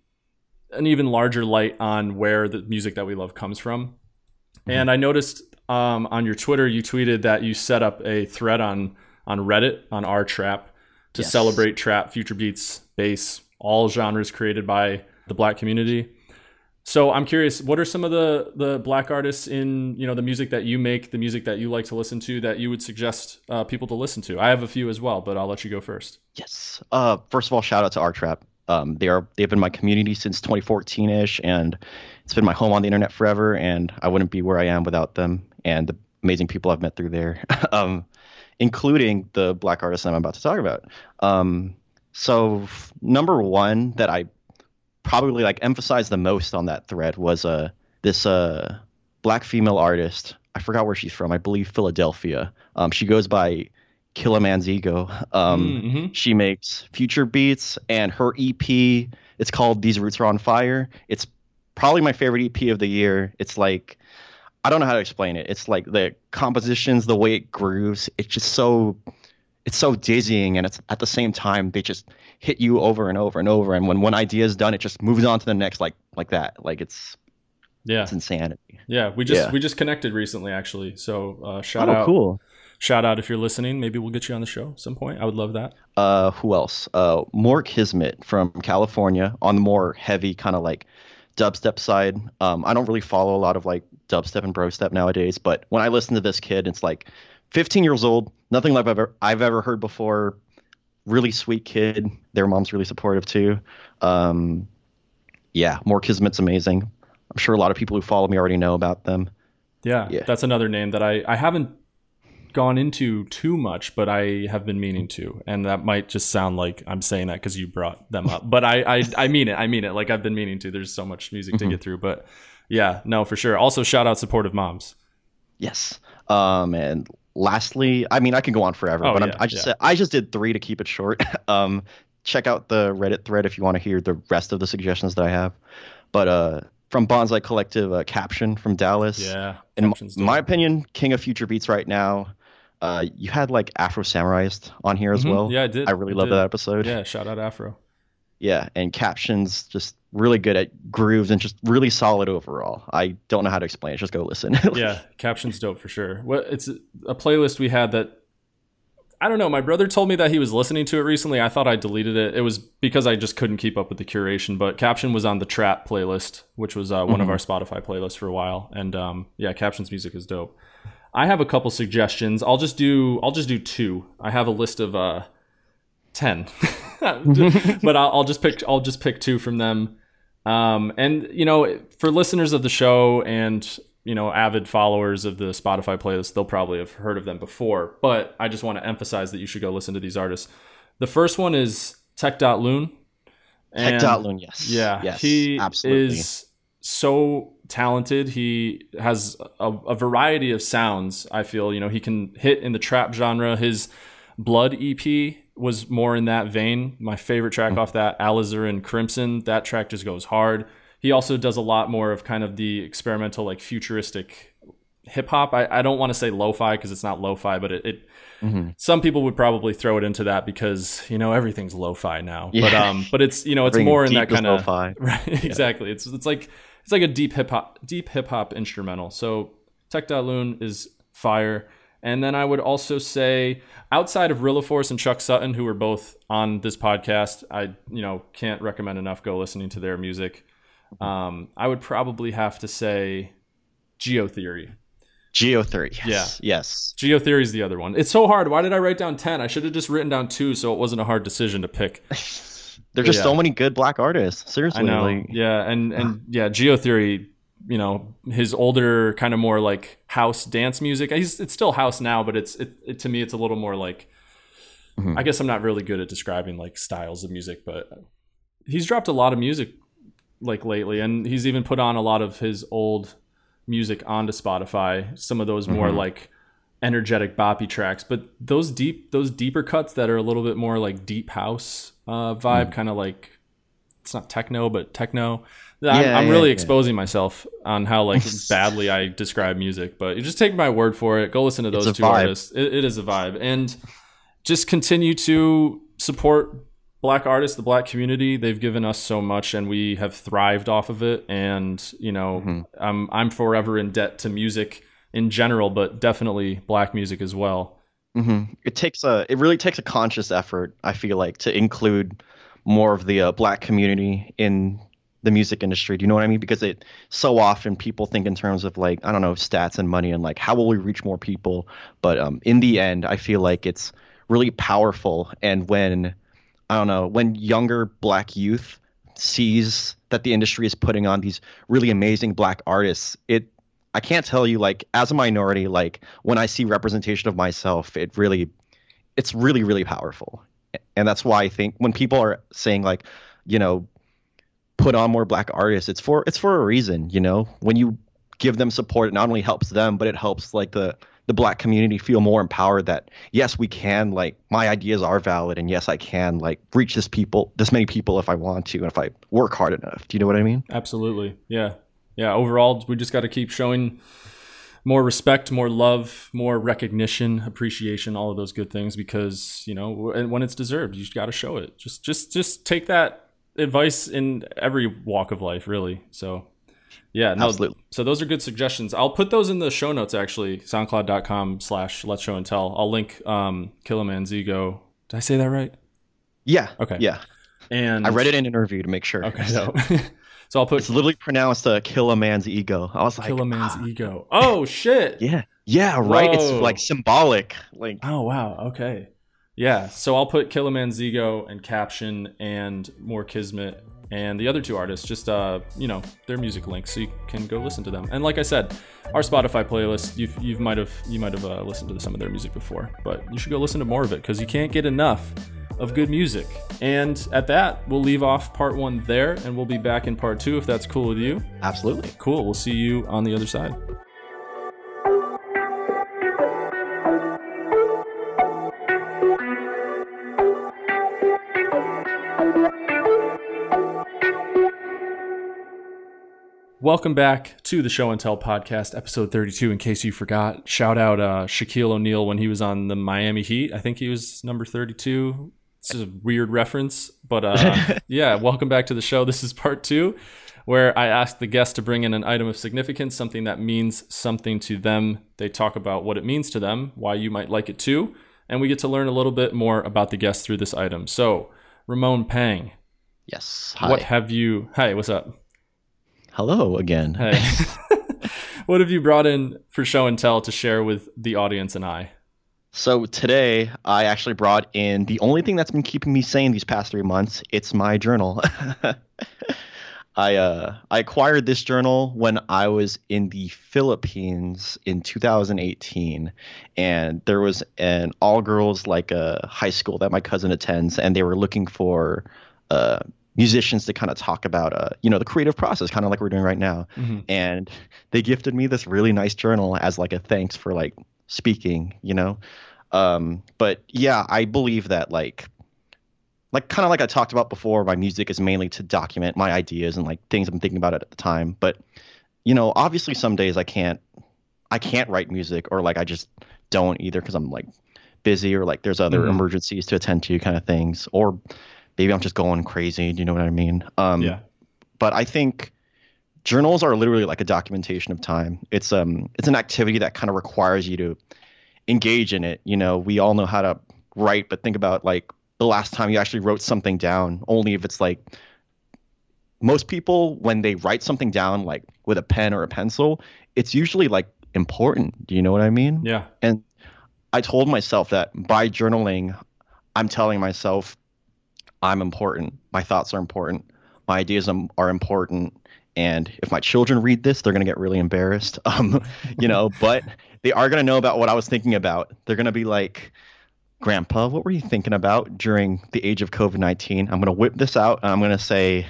an even larger light on where the music that we love comes from. And I noticed um, on your Twitter, you tweeted that you set up a thread on on Reddit on our trap to Yes. celebrate trap, future beats, bass, all genres created by the black community. So I'm curious, what are some of the the black artists in you know the music that you make, the music that you like to listen to, that you would suggest uh, people to listen to? I have a few as well, but I'll let you go first. Yes. Uh, first of all, shout out to R Trap. Um, they are they've been my community since 2014 ish, and it's been my home on the internet forever. And I wouldn't be where I am without them and the amazing people I've met through there, um, including the black artists I'm about to talk about. Um, so f- number one that I probably like emphasized the most on that thread was uh this uh black female artist. I forgot where she's from. I believe Philadelphia. Um, she goes by Ego. Um, Mhm. she makes future beats and her ep it's called these roots are on fire it's probably my favorite ep of the year it's like i don't know how to explain it it's like the compositions the way it grooves it's just so it's so dizzying and it's at the same time they just hit you over and over and over and when one idea is done it just moves on to the next like like that like it's Yeah, it's insanity yeah. We just Yeah. we just connected recently, actually. So uh, shout oh out, cool shout out if you're listening. Maybe we'll get you on the show at some point. I would love that. uh who else uh Mor Kismet from California on the more heavy kind of like dubstep side. Um, I don't really follow a lot of like dubstep and brostep nowadays, but when I listen to this kid, it's like 15 years old, nothing like I've ever I've ever heard before. Really sweet kid. Their mom's really supportive too. Um, yeah, Mor Kismet's amazing. I'm sure a lot of people who follow me already know about them. Yeah, Yeah. that's another name that I I haven't gone into too much, but I have been meaning to, and that might just sound like I'm saying that because you brought them up, but I, I I mean it. I mean it. Like I've been meaning to. There's so much music to Mhm. get through, but yeah, no, for sure. Also, shout out supportive moms. Yes. Um, and lastly, I mean, I can go on forever, Oh, but yeah, I'm, I just yeah. said, I just did three to keep it short. um, check out the Reddit thread if you want to hear the rest of the suggestions that I have. But uh, from Bonsai Collective, uh, caption from Dallas. Yeah, In m- my opinion, king of future beats right now. Uh, you had like Afro Samuraiist on here as Mhm. well. Yeah, I did. I really love that episode. Yeah, shout out Afro. Yeah, and captions just really good at grooves and just really solid overall. I don't know how to explain it. Just go listen. yeah, captions dope for sure. What it's a playlist we had that I don't know. My brother told me that he was listening to it recently. I thought I deleted it. It was because I just couldn't keep up with the curation. But caption was on the trap playlist, which was uh, one of Mhm. our Spotify playlists for a while. And um, yeah, captions music is dope. I have a couple suggestions. I'll just do. I'll just do two. I have a list of uh, ten, but I'll, I'll just pick. I'll just pick two from them. Um, and you know, for listeners of the show and you know avid followers of the Spotify playlist, they'll probably have heard of them before. But I just want to emphasize that you should go listen to these artists. The first one is tek.lun. Tech And- Dot Loon, yes. yeah, yes, he absolutely. is so talented. He has a, a variety of sounds. I feel you know he can hit in the trap genre. His Blood EP was more in that vein. My favorite track off that, Alizarin Crimson. That track just goes hard. He also does a lot more of kind of the experimental, like futuristic hip hop. I, I don't want to say lo-fi because it's not lo-fi, but it, it Mhm. some people would probably throw it into that because you know everything's lo-fi now. But um, but it's you know it's Bring more in that kind of lo-fi. right exactly. It's it's like it's like a deep hip hop deep hip hop instrumental. So tek.lun is fire. And then I would also say outside of Rilla Force and Chuck Sutton, who are both on this podcast, I you know can't recommend enough go listening to their music. Um, I would probably have to say Geo Geotheory. Geotheory. Yes. Yeah. Yes. Geotheory is the other one. It's so hard. Why did I write down 10? I should have just written down two so it wasn't a hard decision to pick. There's just Yeah. so many good black artists. Seriously. I know. Like, yeah, and and yeah, Geotheory, you know, his older kind of more like house dance music. He's it's still house now, but it's it, it to me it's a little more like Mhm. I guess I'm not really good at describing like styles of music, but he's dropped a lot of music like lately and he's even put on a lot of his old music onto Spotify. Some of those more Mhm. like energetic boppy tracks, but those deep those deeper cuts that are a little bit more like deep house uh, vibe, Mm. kind of like it's not techno but techno. I'm, Yeah, I'm yeah, really yeah. exposing myself on how like badly I describe music, but you just take my word for it. Go listen to those two vibe. artists. It, it is a vibe, and just continue to support black artists, the black community. They've given us so much, and we have thrived off of it. And you know, Mhm. I'm I'm forever in debt to music in general, but definitely black music as well. hmm It takes a. It really takes a conscious effort. I feel like to include more of the uh, black community in the music industry. Do you know what I mean? Because it so often people think in terms of like I don't know stats and money and like how will we reach more people. But um, in the end, I feel like it's really powerful. And when I don't know when younger black youth sees that the industry is putting on these really amazing black artists, it I can't tell you like as a minority like when I see representation of myself, it really it's really really powerful. And that's why I think when people are saying like, you know, put on more black artists, it's for it's for a reason, you know. When you give them support, it not only helps them, but it helps like the the black community feel more empowered that yes, we can like my ideas are valid and yes, I can like reach this people this many people if I want to and if I work hard enough. Do you know what I mean? Absolutely. Yeah. Yeah. Overall, we just got to keep showing more respect, more love, more recognition, appreciation, all of those good things because, you know, and when it's deserved, you got to show it. Just, just, just take that advice in every walk of life, really. So, yeah, no. Absolutely. So those are good suggestions. I'll put those in the show notes actually, soundcloud.com slash let's show and tell. I'll link um Zigo. Did I say that right? Yeah. Okay. Yeah. And I read it in an interview to make sure. Okay, so So I'll put It's literally pronounced uh, "kill a man's ego." I was like, kill a man's ah, ego. Oh shit. yeah, yeah, right. It's like symbolic. Like, Oh wow. Okay. Yeah. So I'll put Man's and caption and Mor Kismet and the other two artists. Just uh, you know, their music links so you can go listen to them. And like I said, our Spotify playlist. You've you might have you might have uh, listened to some of their music before, but you should go listen to more of it because you can't get enough of good music. And at that, we'll leave off part one there, and we'll be back in part two if that's cool with you. absolutely. Cool. We'll see you on the other side. Welcome back to the Show and Tell podcast, episode 32. In case you forgot, shout out uh, Shaquille O'Neal when he was on the Miami Heat. I think he was number 32. This is a weird reference, but uh, yeah, welcome back to the show. This is part two, where I ask the guest to bring in an item of significance, something that means something to them. They talk about what it means to them, why you might like it too, and we get to learn a little bit more about the guest through this item. So, Ramon Pang, Yes. Hi. what have you? Hi, what's up? Hello again. Hey. what have you brought in for show and tell to share with the audience and I? So today I actually brought in the only thing that's been keeping me sane these past three months. It's my journal. I uh, I acquired this journal when I was in the Philippines in 2018, and there was an all girls like a high school that my cousin attends, and they were looking for uh, musicians to kind of talk about uh, you know the creative process, kind of like we're doing right now. And they gifted me this really nice journal as like a thanks for like speaking, you know. Um, but yeah, I believe that like like kind of like I talked about before, my music is mainly to document my ideas and like things I'm thinking about at the time. But you know, obviously some days I can't I can't write music or like I just don't either because I'm like busy or like there's other Mhm. emergencies to attend to kind of things or maybe I'm just going crazy. Do you know what I mean? Um, Yeah. But I think journals are literally like a documentation of time. It's um it's an activity that kind of requires you to engage in it. You know, we all know how to write, but think about like the last time you actually wrote something down. Only if it's like most people when they write something down like with a pen or a pencil, it's usually like important. Do you know what I mean? Yeah. And I told myself that by journaling, I'm telling myself I'm important. My thoughts are important. My ideas are important. And if my children read this, they're going to get really embarrassed. Um, you know, but they are going to know about what I was thinking about. They're going to be like, Grandpa, what were you thinking about during the age of COVID 19? I'm going to whip this out and I'm going to say,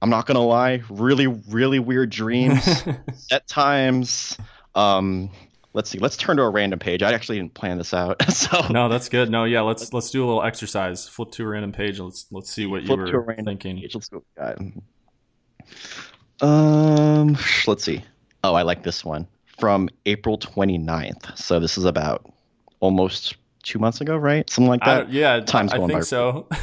I'm not going to lie, really, really weird dreams at times. Um, let's see. Let's turn to a random page. I actually didn't plan this out, so no, that's good. No, yeah, let's let's do a little exercise. Flip to a random page. Let's let's see what flip you to a were random thinking. page. Let's go. Um, let's see. Oh, I like this one from April 29th. So this is about almost two months ago, right? Something like I, that. yeah, Time's going I think by. so.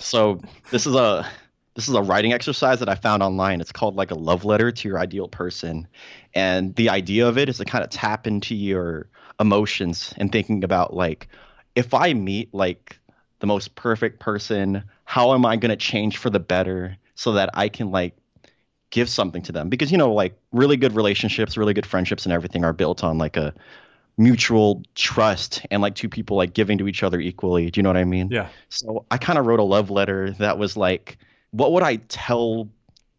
So this is a this is a writing exercise that I found online. It's called like a love letter to your ideal person. And the idea of it is to kind of tap into your emotions and thinking about like if I meet like the most perfect person, how am I going to change for the better so that I can like give something to them? Because you know like really good relationships, really good friendships and everything are built on like a mutual trust and like two people like giving to each other equally. Do you know what I mean? yeah. So I kind of wrote a love letter that was like, what would I tell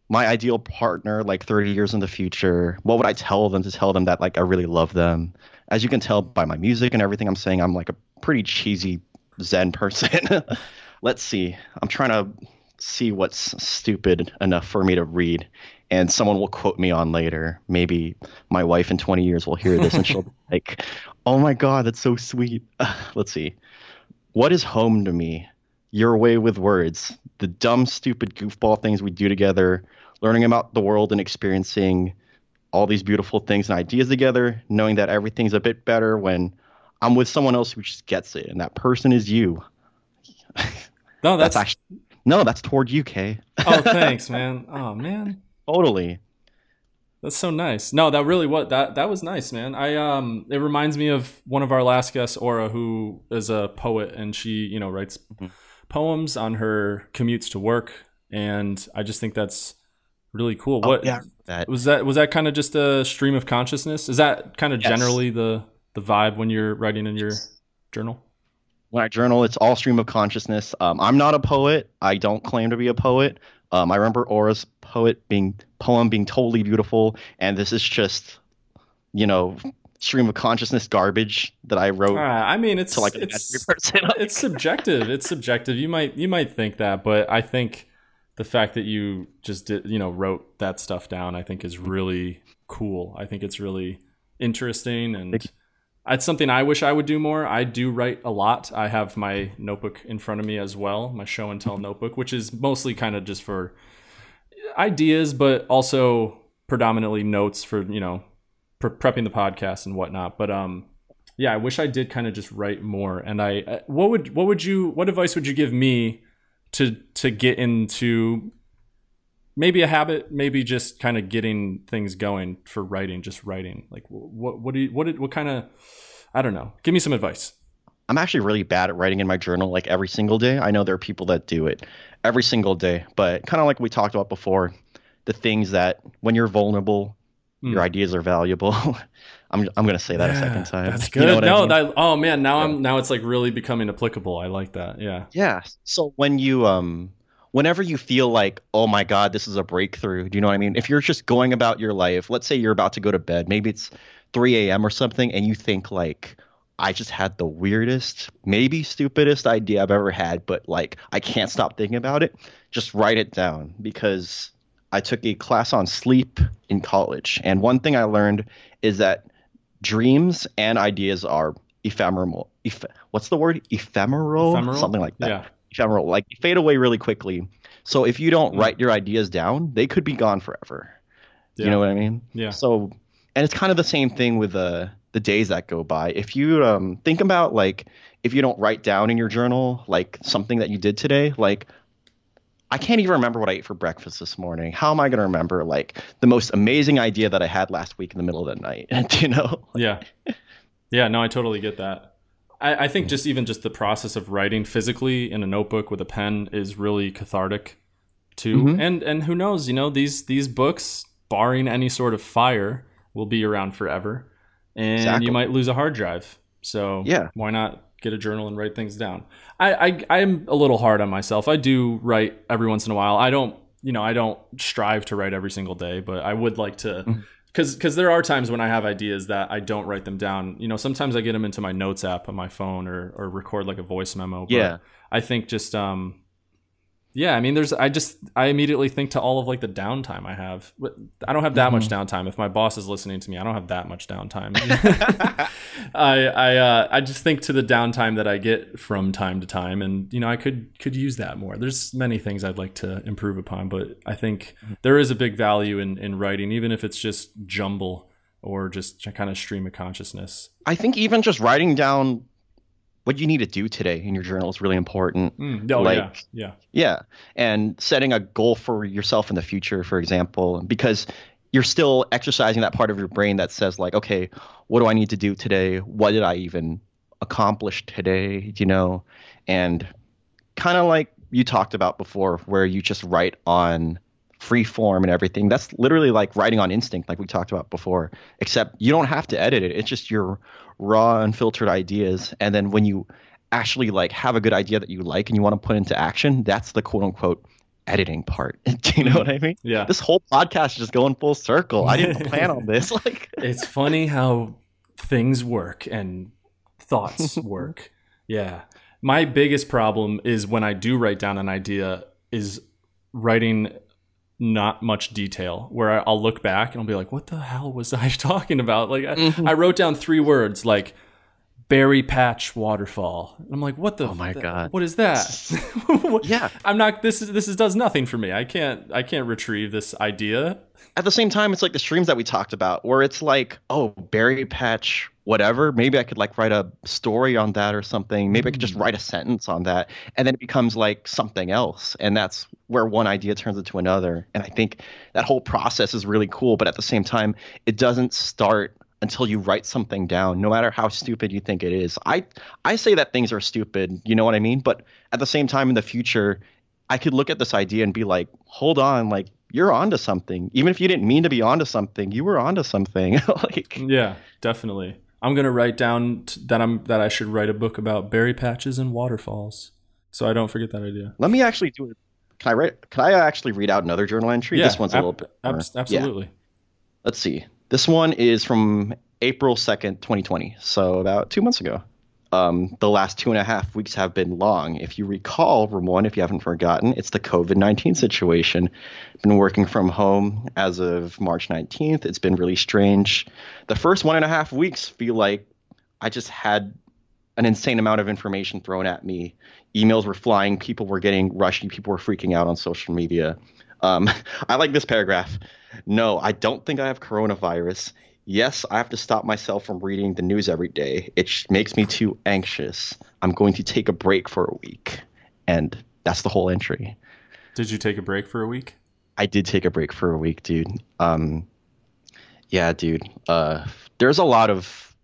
my ideal partner like 30 years in the future? What would I tell them to tell them that like I really love them? As you can tell by my music and everything I'm saying, I'm like a pretty cheesy Zen person. Let's see. I'm trying to see what's stupid enough for me to read and someone will quote me on later. Maybe my wife in 20 years will hear this and she'll be like, "Oh my god, that's so sweet." Let's see. What is home to me? Your way with words. The dumb, stupid, goofball things we do together, learning about the world and experiencing all these beautiful things and ideas together, knowing that everything's a bit better when I'm with someone else who just gets it, and that person is you. No, That's that's, actually no, that's toward you, Kay. oh, thanks, man. Oh man, Totally. that's so nice. No, that really what that that was nice, man. I um, it reminds me of one of our last guests, Aura, who is a poet, and she you know writes Mhm. Poems on her commutes to work. and I just think that's really cool. Oh, what yeah, that. was that? Was that kind of just a stream of consciousness? Is that kind of Yes. generally the the vibe when you're writing in your journal? when I journal, it's all stream of consciousness. Um, I'm not a poet. I don't claim to be a poet. Um, I remember Aura's poet being poem being totally beautiful, and this is just, you know, stream of consciousness garbage that I wrote Uh, I mean, it's to like it's it's subjective. It's subjective. You might you might think that, but I think the fact that you just did you know wrote that stuff down, I think is really cool. I think it's really interesting and it's something I wish I would do more. I do write a lot. I have my notebook in front of me as well, my show and tell notebook, which is mostly kind of just for ideas, but also predominantly notes for you know pre- prepping the podcast and whatnot. But um, yeah, I wish I did kind of just write more. And I, uh, what would what would you what advice would you give me to to get into maybe a habit, maybe just kind of getting things going for writing, just writing. Like what what do you, what did, what kind of I don't know. Give me some advice. I'm actually really bad at writing in my journal like every single day. I know there are people that do it every single day, but kind of like we talked about before, the things that when you're vulnerable, Mm. your ideas are valuable. I'm I'm gonna say that a second time. That's You good. know what I no, mean? that oh man, now Yeah. I'm now it's like really becoming applicable. I like that. Yeah. Yeah. So when you um whenever you feel like, "Oh my god, this is a breakthrough." Do you know what I mean? If you're just going about your life, let's say you're about to go to bed, maybe it's 3 a.m. or something and you think like I just had the weirdest, maybe stupidest idea I've ever had, but like I can't stop thinking about it. Just write it down because I took a class on sleep in college, and one thing I learned is that dreams and ideas are ephemeral. Eph- what's the word? Ephemeral? Ephemeral? Something like that. Yeah. Ephemeral. Like fade away really quickly. So if you don't Mm. write your ideas down, they could be gone forever. Yeah. You know what I mean? Yeah. So, and it's kind of the same thing with the the days that go by. If you um, think about like if you don't write down in your journal like something that you did today, like I can't even remember what I ate for breakfast this morning. How am I going to remember like the most amazing idea that I had last week in the middle of the night? you know? Yeah. Yeah, no, I totally get that. I, I think just even just the process of writing physically in a notebook with a pen is really cathartic too. Mhm. And and who knows, you know, these these books, barring any sort of fire, will be around forever. And Exactly. you might lose a hard drive. So Yeah. why not get a journal and write things down? I, I I'm a little hard on myself. I do write every once in a while. I don't you know, I don't strive to write every single day, but I would like to because because there are times when I have ideas that I don't write them down. You know, sometimes I get them into my notes app on my phone or or record like a voice memo. But Yeah. I think just um, yeah. I mean, there's I just I immediately think to all of like the downtime I have. I don't have that much Mm-hmm. downtime. If my boss is listening to me, I don't have that much downtime. I I uh, I just think to the downtime that I get from time to time, and you know, I could could use that more. There's many things I'd like to improve upon, but I think there is a big value in in writing, even if it's just jumble or just kind of stream of consciousness. I think even just writing down what you need to do today in your journal is really important. Mm, oh Like- yeah, yeah, Yeah. And setting a goal for yourself in the future, for example, because you're still exercising that part of your brain that says, like, okay, what do I need to do today? What did I even accomplish today? You know? And kind of like you talked about before, where you just write on free form and everything. That's literally like writing on instinct, like we talked about before, except you don't have to edit it. It's just your raw, unfiltered ideas. And then when you actually like have a good idea that you like and you want to put into action, that's the quote unquote editing part. Do you know what I mean? yeah. This whole podcast is just going full circle. I didn't plan on this. Like it's funny how things work and thoughts work. Yeah. My biggest problem is when I do write down an idea is writing not much detail where I'll look back and I'll be like, what the hell was I talking about? Like I, Mhm. I wrote down three words like berry patch waterfall. And I'm like, what the Oh my th- God. What is that? What- Yeah. I'm not this is this is does nothing for me. I can't I can't retrieve this idea. at the same time, it's like the streams that we talked about, where it's like, oh, berry patch, whatever. Maybe I could like write a story on that or something. Maybe I could just Mm. write a sentence on that, and then it becomes like something else, and that's where one idea turns into another. And I think that whole process is really cool, but at the same time, it doesn't start until you write something down, no matter how stupid you think it is. I I say that things are stupid, you know what I mean? But at the same time, in the future, I could look at this idea and be like, hold on, like you're onto something. Even if you didn't mean to be onto something, you were onto something. like Yeah, definitely. I'm gonna write down t- that I'm that I should write a book about berry patches and waterfalls, so I don't forget that idea. let me actually do it. Can I write? Can I actually read out another journal entry? Yeah, this one's a ab- little bit. ab- more- yeah. absolutely. Let's see. This one is from April 2nd, 2020. So about two months ago. Um, the last two and a half weeks have been long. If you recall, Ramon, if you haven't forgotten, it's the COVID 19 situation. Been working from home as of March 19th. It's been really strange. The first one and a half weeks feel like I just had an insane amount of information thrown at me. Emails were flying, people were getting rushy, people were freaking out on social media. Um, I like this paragraph. No, I don't think I have coronavirus. Yes, I have to stop myself from reading the news every day. It sh- makes me too anxious. I'm going to take a break for a week. And that's the whole entry. Did you take a break for a week? I did take a break for a week, dude. Um, yeah, dude. Uh, there's a lot of.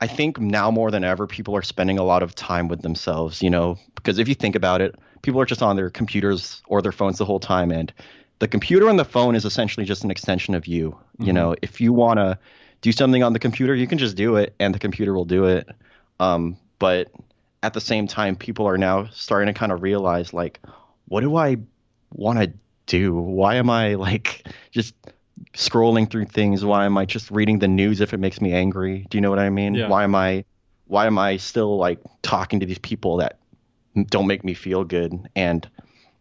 I think now more than ever, people are spending a lot of time with themselves. You know, because if you think about it, people are just on their computers or their phones the whole time, and the computer and the phone is essentially just an extension of you. You know, if you want to do something on the computer, you can just do it, and the computer will do it. Um, but at the same time, people are now starting to kind of realize, like, what do I want to do? Why am I like just scrolling through things? Why am I just reading the news if it makes me angry? Do you know what I mean? Yeah. Why am I why am I still like talking to these people that don't make me feel good? And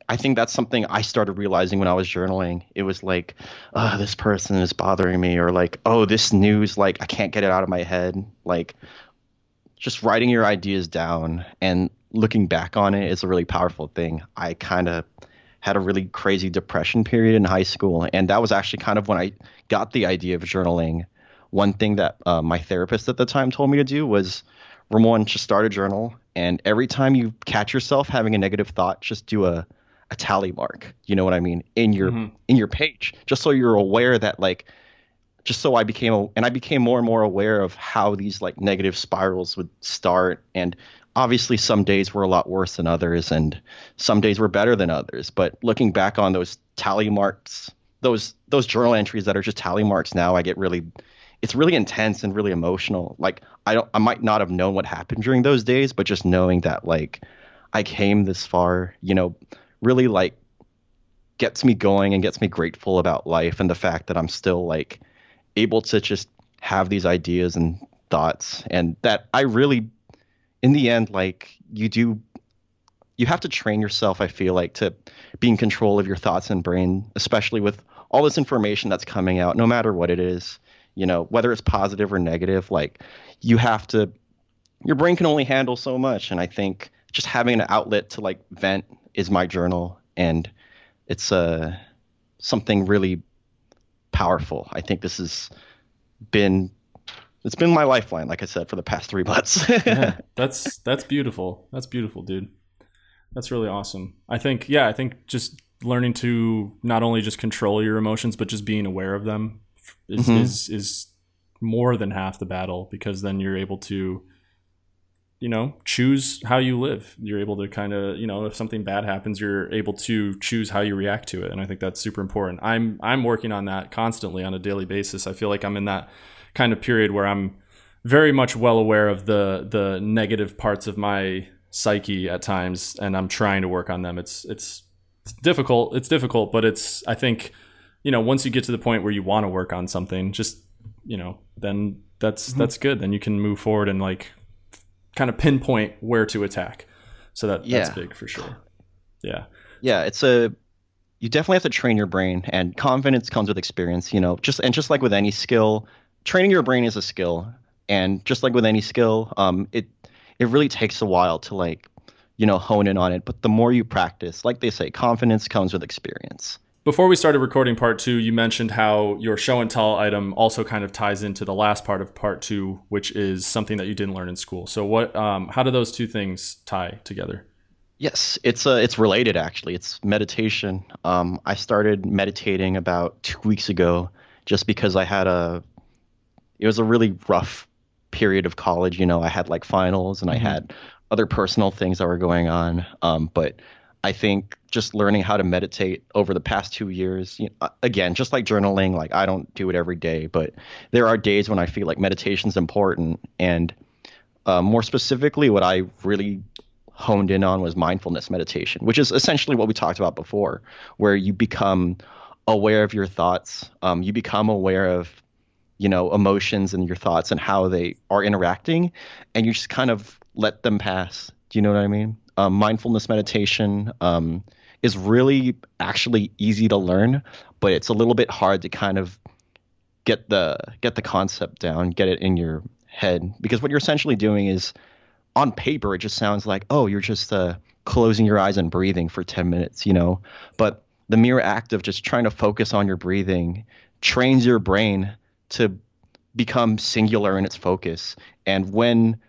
I think that's something I started realizing when I was journaling. It was like, oh, this person is bothering me, or like, oh, this news, like I can't get it out of my head. Like just writing your ideas down and looking back on it is a really powerful thing. I kind of had a really crazy depression period in high school, and that was actually kind of when I got the idea of journaling. One thing that uh, my therapist at the time told me to do was, Ramon, just start a journal, and every time you catch yourself having a negative thought, just do a a tally mark. You know what I mean in your Mhm. in your page, just so you're aware that like just so I became a, and I became more and more aware of how these like negative spirals would start and obviously some days were a lot worse than others and some days were better than others but looking back on those tally marks those those journal entries that are just tally marks now I get really it's really intense and really emotional. Like I don't I might not have known what happened during those days but just knowing that like I came this far you know really like gets me going and gets me grateful about life and the fact that I'm still like able to just have these ideas and thoughts. And that I really in the end like you do you have to train yourself I feel like to be in control of your thoughts and brain especially with all this information that's coming out no matter what it is you know whether it's positive or negative like you have to your brain can only handle so much and I think just having an outlet to like vent is my journal and it's uh something really powerful. I think this has been it's been my lifeline, like I said, for the past three months. yeah, that's that's beautiful. That's beautiful, dude. That's really awesome. I think yeah, I think just learning to not only just control your emotions but just being aware of them is Mhm. is is more than half the battle because then you're able to you know choose how you live. You're able to kind of you know if something bad happens you're able to choose how you react to it. And i think that's super important. I'm i'm working on that constantly on a daily basis. I feel like i'm in that kind of period where i'm very much well aware of the the negative parts of my psyche at times and i'm trying to work on them. It's it's, it's difficult it's difficult but it's i think you know once you get to the point where you want to work on something just you know then that's Mm-hmm. that's good then you can move forward and like kind of pinpoint where to attack so that that's big for sure yeah yeah, it's a you definitely have to train your brain and confidence comes with experience, you know. Just and just like with any skill, training your brain is a skill. And just like with any skill, um it it really takes a while to like, you know, hone in on it, but the more you practice, like they say, confidence comes with experience. Before we started recording part two, you mentioned how your show and tell item also kind of ties into the last part of part two, which is something that you didn't learn in school. So, what? Um, how do those two things tie together? Yes, it's uh, it's related actually. It's meditation. Um, I started meditating about two weeks ago, just because I had a. It was a really rough period of college. You know, I had like finals and I Mhm. had other personal things that were going on. Um, but I think just learning how to meditate over the past two years, you know, again, just like journaling, like I don't do it every day, but there are days when I feel like meditation is important. And uh, more specifically, what I really honed in on was mindfulness meditation, which is essentially what we talked about before, where you become aware of your thoughts, um, you become aware of you know emotions and your thoughts and how they are interacting, and you just kind of let them pass. Do you know what I mean? Um, mindfulness meditation um, is really actually easy to learn, but it's a little bit hard to kind of get the get the concept down, get it in your head, because what you're essentially doing is on paper it just sounds like oh you're just uh, closing your eyes and breathing for 10 minutes you know? But the mere act of just trying to focus on your breathing trains your brain to become singular in its focus. And when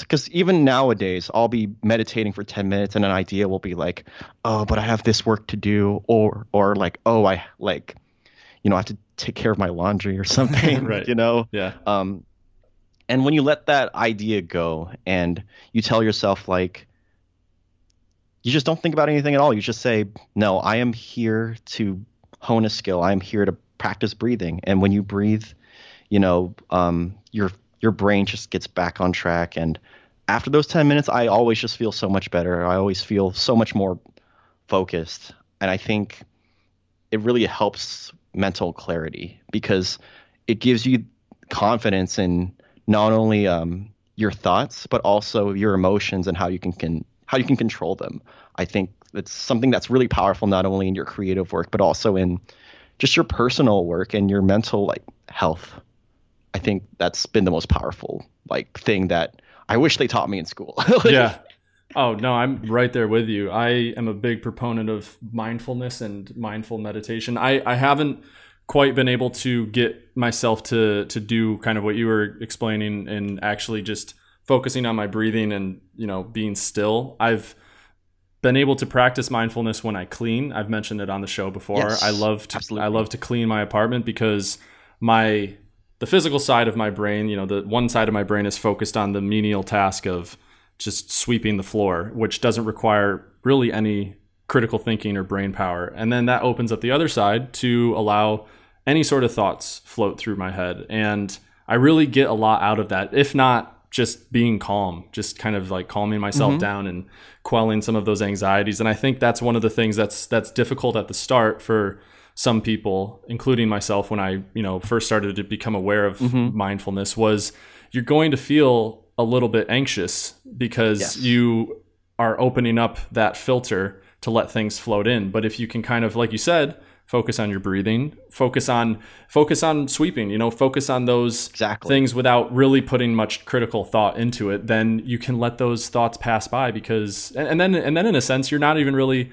because even nowadays i'll be meditating for 10 minutes and an idea will be like oh but i have this work to do or or like oh i like you know i have to take care of my laundry or something Right. you know Yeah. um, and when you let that idea go and you tell yourself like you just don't think about anything at all you just say no i am here to hone a skill i am here to practice breathing and when you breathe you know um, your your brain just gets back on track and after those 10 minutes i always just feel so much better i always feel so much more focused and i think it really helps mental clarity because it gives you confidence in not only um, your thoughts but also your emotions and how you can, can how you can control them. I think it's something that's really powerful not only in your creative work but also in just your personal work and your mental like health. I think that's been the most powerful like thing that I wish they taught me in school. yeah. Oh no, I'm right there with you. I am a big proponent of mindfulness and mindful meditation. I, I haven't quite been able to get myself to to do kind of what you were explaining and actually just focusing on my breathing and you know being still. I've been able to practice mindfulness when I clean. I've mentioned it on the show before. Yes, I love to absolutely. I love to clean my apartment because my the physical side of my brain, you know, the one side of my brain is focused on the menial task of just sweeping the floor, which doesn't require really any critical thinking or brain power. And then that opens up the other side to allow any sort of thoughts float through my head. And I really get a lot out of that, if not just being calm, just kind of like calming myself mm-hmm. down and quelling some of those anxieties. And I think that's one of the things that's that's difficult at the start for some people, including myself when I, you know, first started to become aware of mm-hmm. mindfulness was you're going to feel a little bit anxious because Yes. you are opening up that filter to let things float in. But if you can kind of, like you said, focus on your breathing, focus on focus on sweeping, you know, focus on those Exactly. things without really putting much critical thought into it, then you can let those thoughts pass by because and, and then and then in a sense you're not even really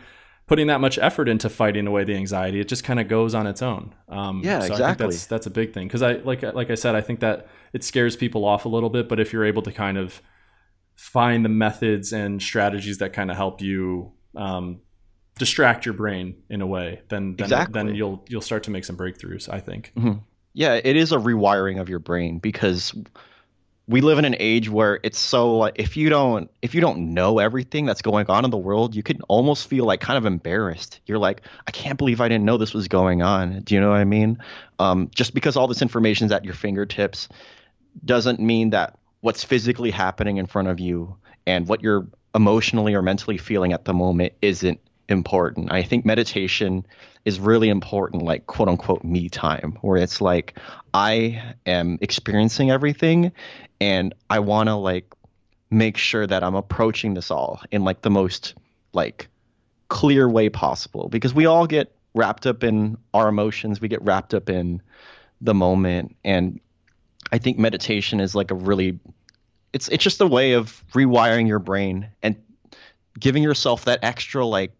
putting that much effort into fighting away the anxiety. It just kind of goes on its own. Um, Yeah, so I think exactly. that's that's a big thing because I like like I said, I think that it scares people off a little bit. But if you're able to kind of find the methods and strategies that kind of help you um, distract your brain in a way, then then, Exactly. then you'll you'll start to make some breakthroughs. I think. Yeah, it is a rewiring of your brain because we live in an age where it's so like if you don't if you don't know everything that's going on in the world, you can almost feel like kind of embarrassed. You're like, I can't believe I didn't know this was going on. Do you know what I mean? Um, just because all this information is at your fingertips doesn't mean that what's physically happening in front of you and what you're emotionally or mentally feeling at the moment isn't important. I think meditation is really important, like quote unquote me time, where it's like I am experiencing everything and I want to like make sure that I'm approaching this all in like the most like clear way possible because we all get wrapped up in our emotions, we get wrapped up in the moment and I think meditation is like a really it's it's just a way of rewiring your brain and giving yourself that extra like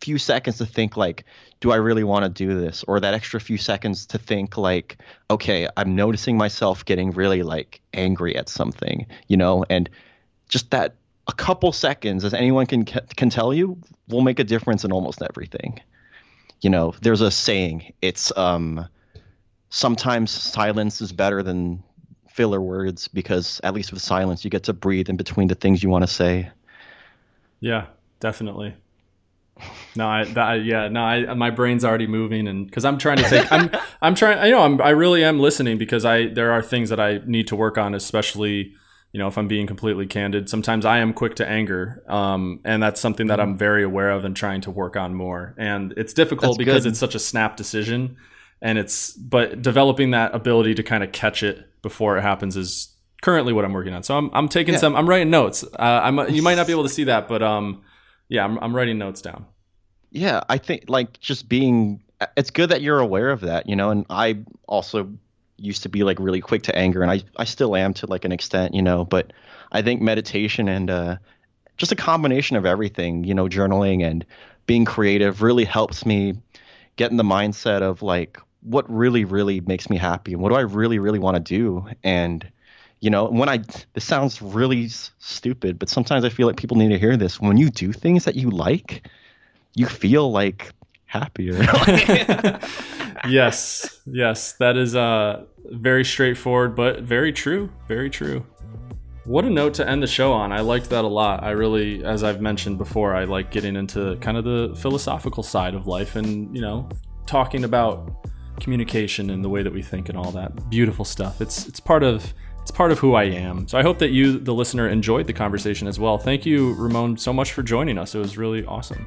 few seconds to think like do I really want to do this? Or that extra few seconds to think like okay I'm noticing myself getting really like angry at something you know? And just that a couple seconds as anyone can can tell you will make a difference in almost everything. You know there's a saying it's um sometimes silence is better than filler words because at least with silence you get to breathe in between the things you want to say. Yeah, definitely. No, I, that, yeah, no, I, my brain's already moving, and because I'm trying to take, I'm, I'm trying, you know, I'm, I really am listening because I, there are things that I need to work on, especially, you know, if I'm being completely candid. Sometimes I am quick to anger, um, and that's something that I'm very aware of and trying to work on more. And it's difficult That's because good. it's such a snap decision, and it's, but developing that ability to kind of catch it before it happens is currently what I'm working on. So I'm, I'm taking Yeah. some, I'm writing notes. Uh, I'm, you might not be able to see that, but um, yeah, I'm, I'm writing notes down. Yeah, I think like just being it's good that you're aware of that, you know, and I also used to be like really quick to anger and I I still am to like an extent, you know, but I think meditation and uh just a combination of everything, you know, journaling and being creative really helps me get in the mindset of like what really really makes me happy and what do I really really want to do and you know when i this sounds really s- stupid but sometimes i feel like people need to hear this when you do things that you like you feel like happier. yes, yes, that is uh very straightforward, but very true. Very true. What a note to end the show on. I liked that a lot. I really, as I've mentioned before, I like getting into kind of the philosophical side of life and, you know, talking about communication and the way that we think and all that beautiful stuff. It's it's part of it's part of who I am. So I hope that you, the listener, enjoyed the conversation as well. Thank you, Ramon, so much for joining us. It was really awesome.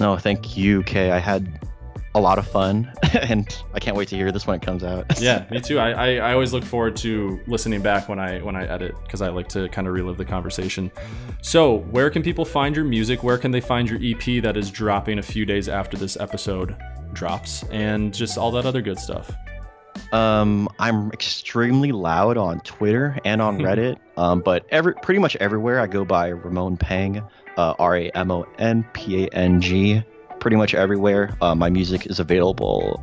no, thank you, Kay. I had a lot of fun, and I can't wait to hear this when it comes out. yeah me too I, I, I always look forward to listening back when i when i edit because i like to kind of relive the conversation so where can people find your music where can they find your ep that is dropping a few days after this episode drops and just all that other good stuff Um, I'm extremely loud on Twitter and on Reddit. um, but every pretty much everywhere I go by Ramon Pang, uh, R A M O N P A N G. Pretty much everywhere. Uh, my music is available.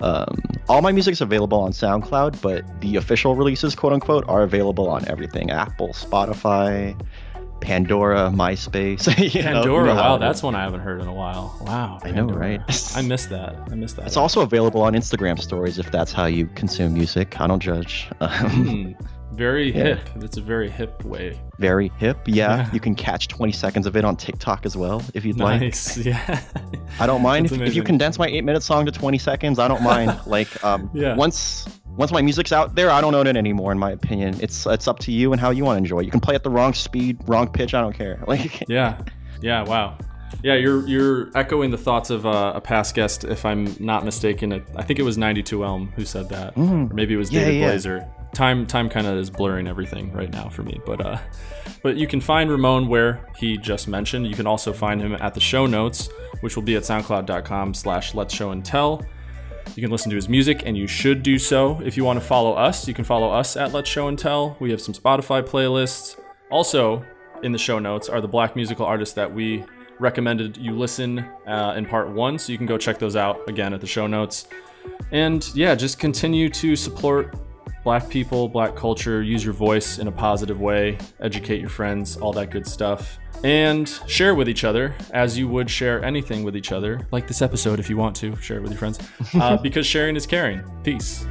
Um, all my music is available on SoundCloud, but the official releases, quote unquote, are available on everything: Apple, Spotify, Pandora, MySpace. pandora know wow that's one i haven't heard in a while wow I know, right? i missed that i missed that It's also available on Instagram stories if that's how you consume music. I don't judge. Hmm, very Yeah. hip it's a very hip way very hip. Yeah, Yeah. you can catch 20 seconds of it on TikTok as well if you'd like. nice yeah I don't mind if, if you condense my eight minute song to 20 seconds. I don't mind. like, um, Yeah. once once my music's out there, I don't own it anymore. In my opinion, it's it's up to you and how you want to enjoy. it. You can play at the wrong speed, wrong pitch. I don't care. Like, Yeah, yeah, wow. Yeah, you're you're echoing the thoughts of uh, a past guest, if I'm not mistaken. I think it was 92 Elm who said that, or maybe it was Mm. Yeah, David yeah. Blazer. Time time kind of is blurring everything right now for me, but uh, but you can find Ramon where he just mentioned. You can also find him at the show notes, which will be at SoundCloud.com/slash Let's Show and Tell. You can listen to his music, and you should do so. If you want to follow us, you can follow us at Let's Show and Tell. We have some Spotify playlists. Also, in the show notes are the black musical artists that we recommended you listen uh, in part one, so you can go check those out again at the show notes. And yeah, just continue to support black people, black culture, use your voice in a positive way, educate your friends, all that good stuff. And share with each other as you would share anything with each other, like this episode if you want to, share it with your friends. Uh, because sharing is caring. Peace.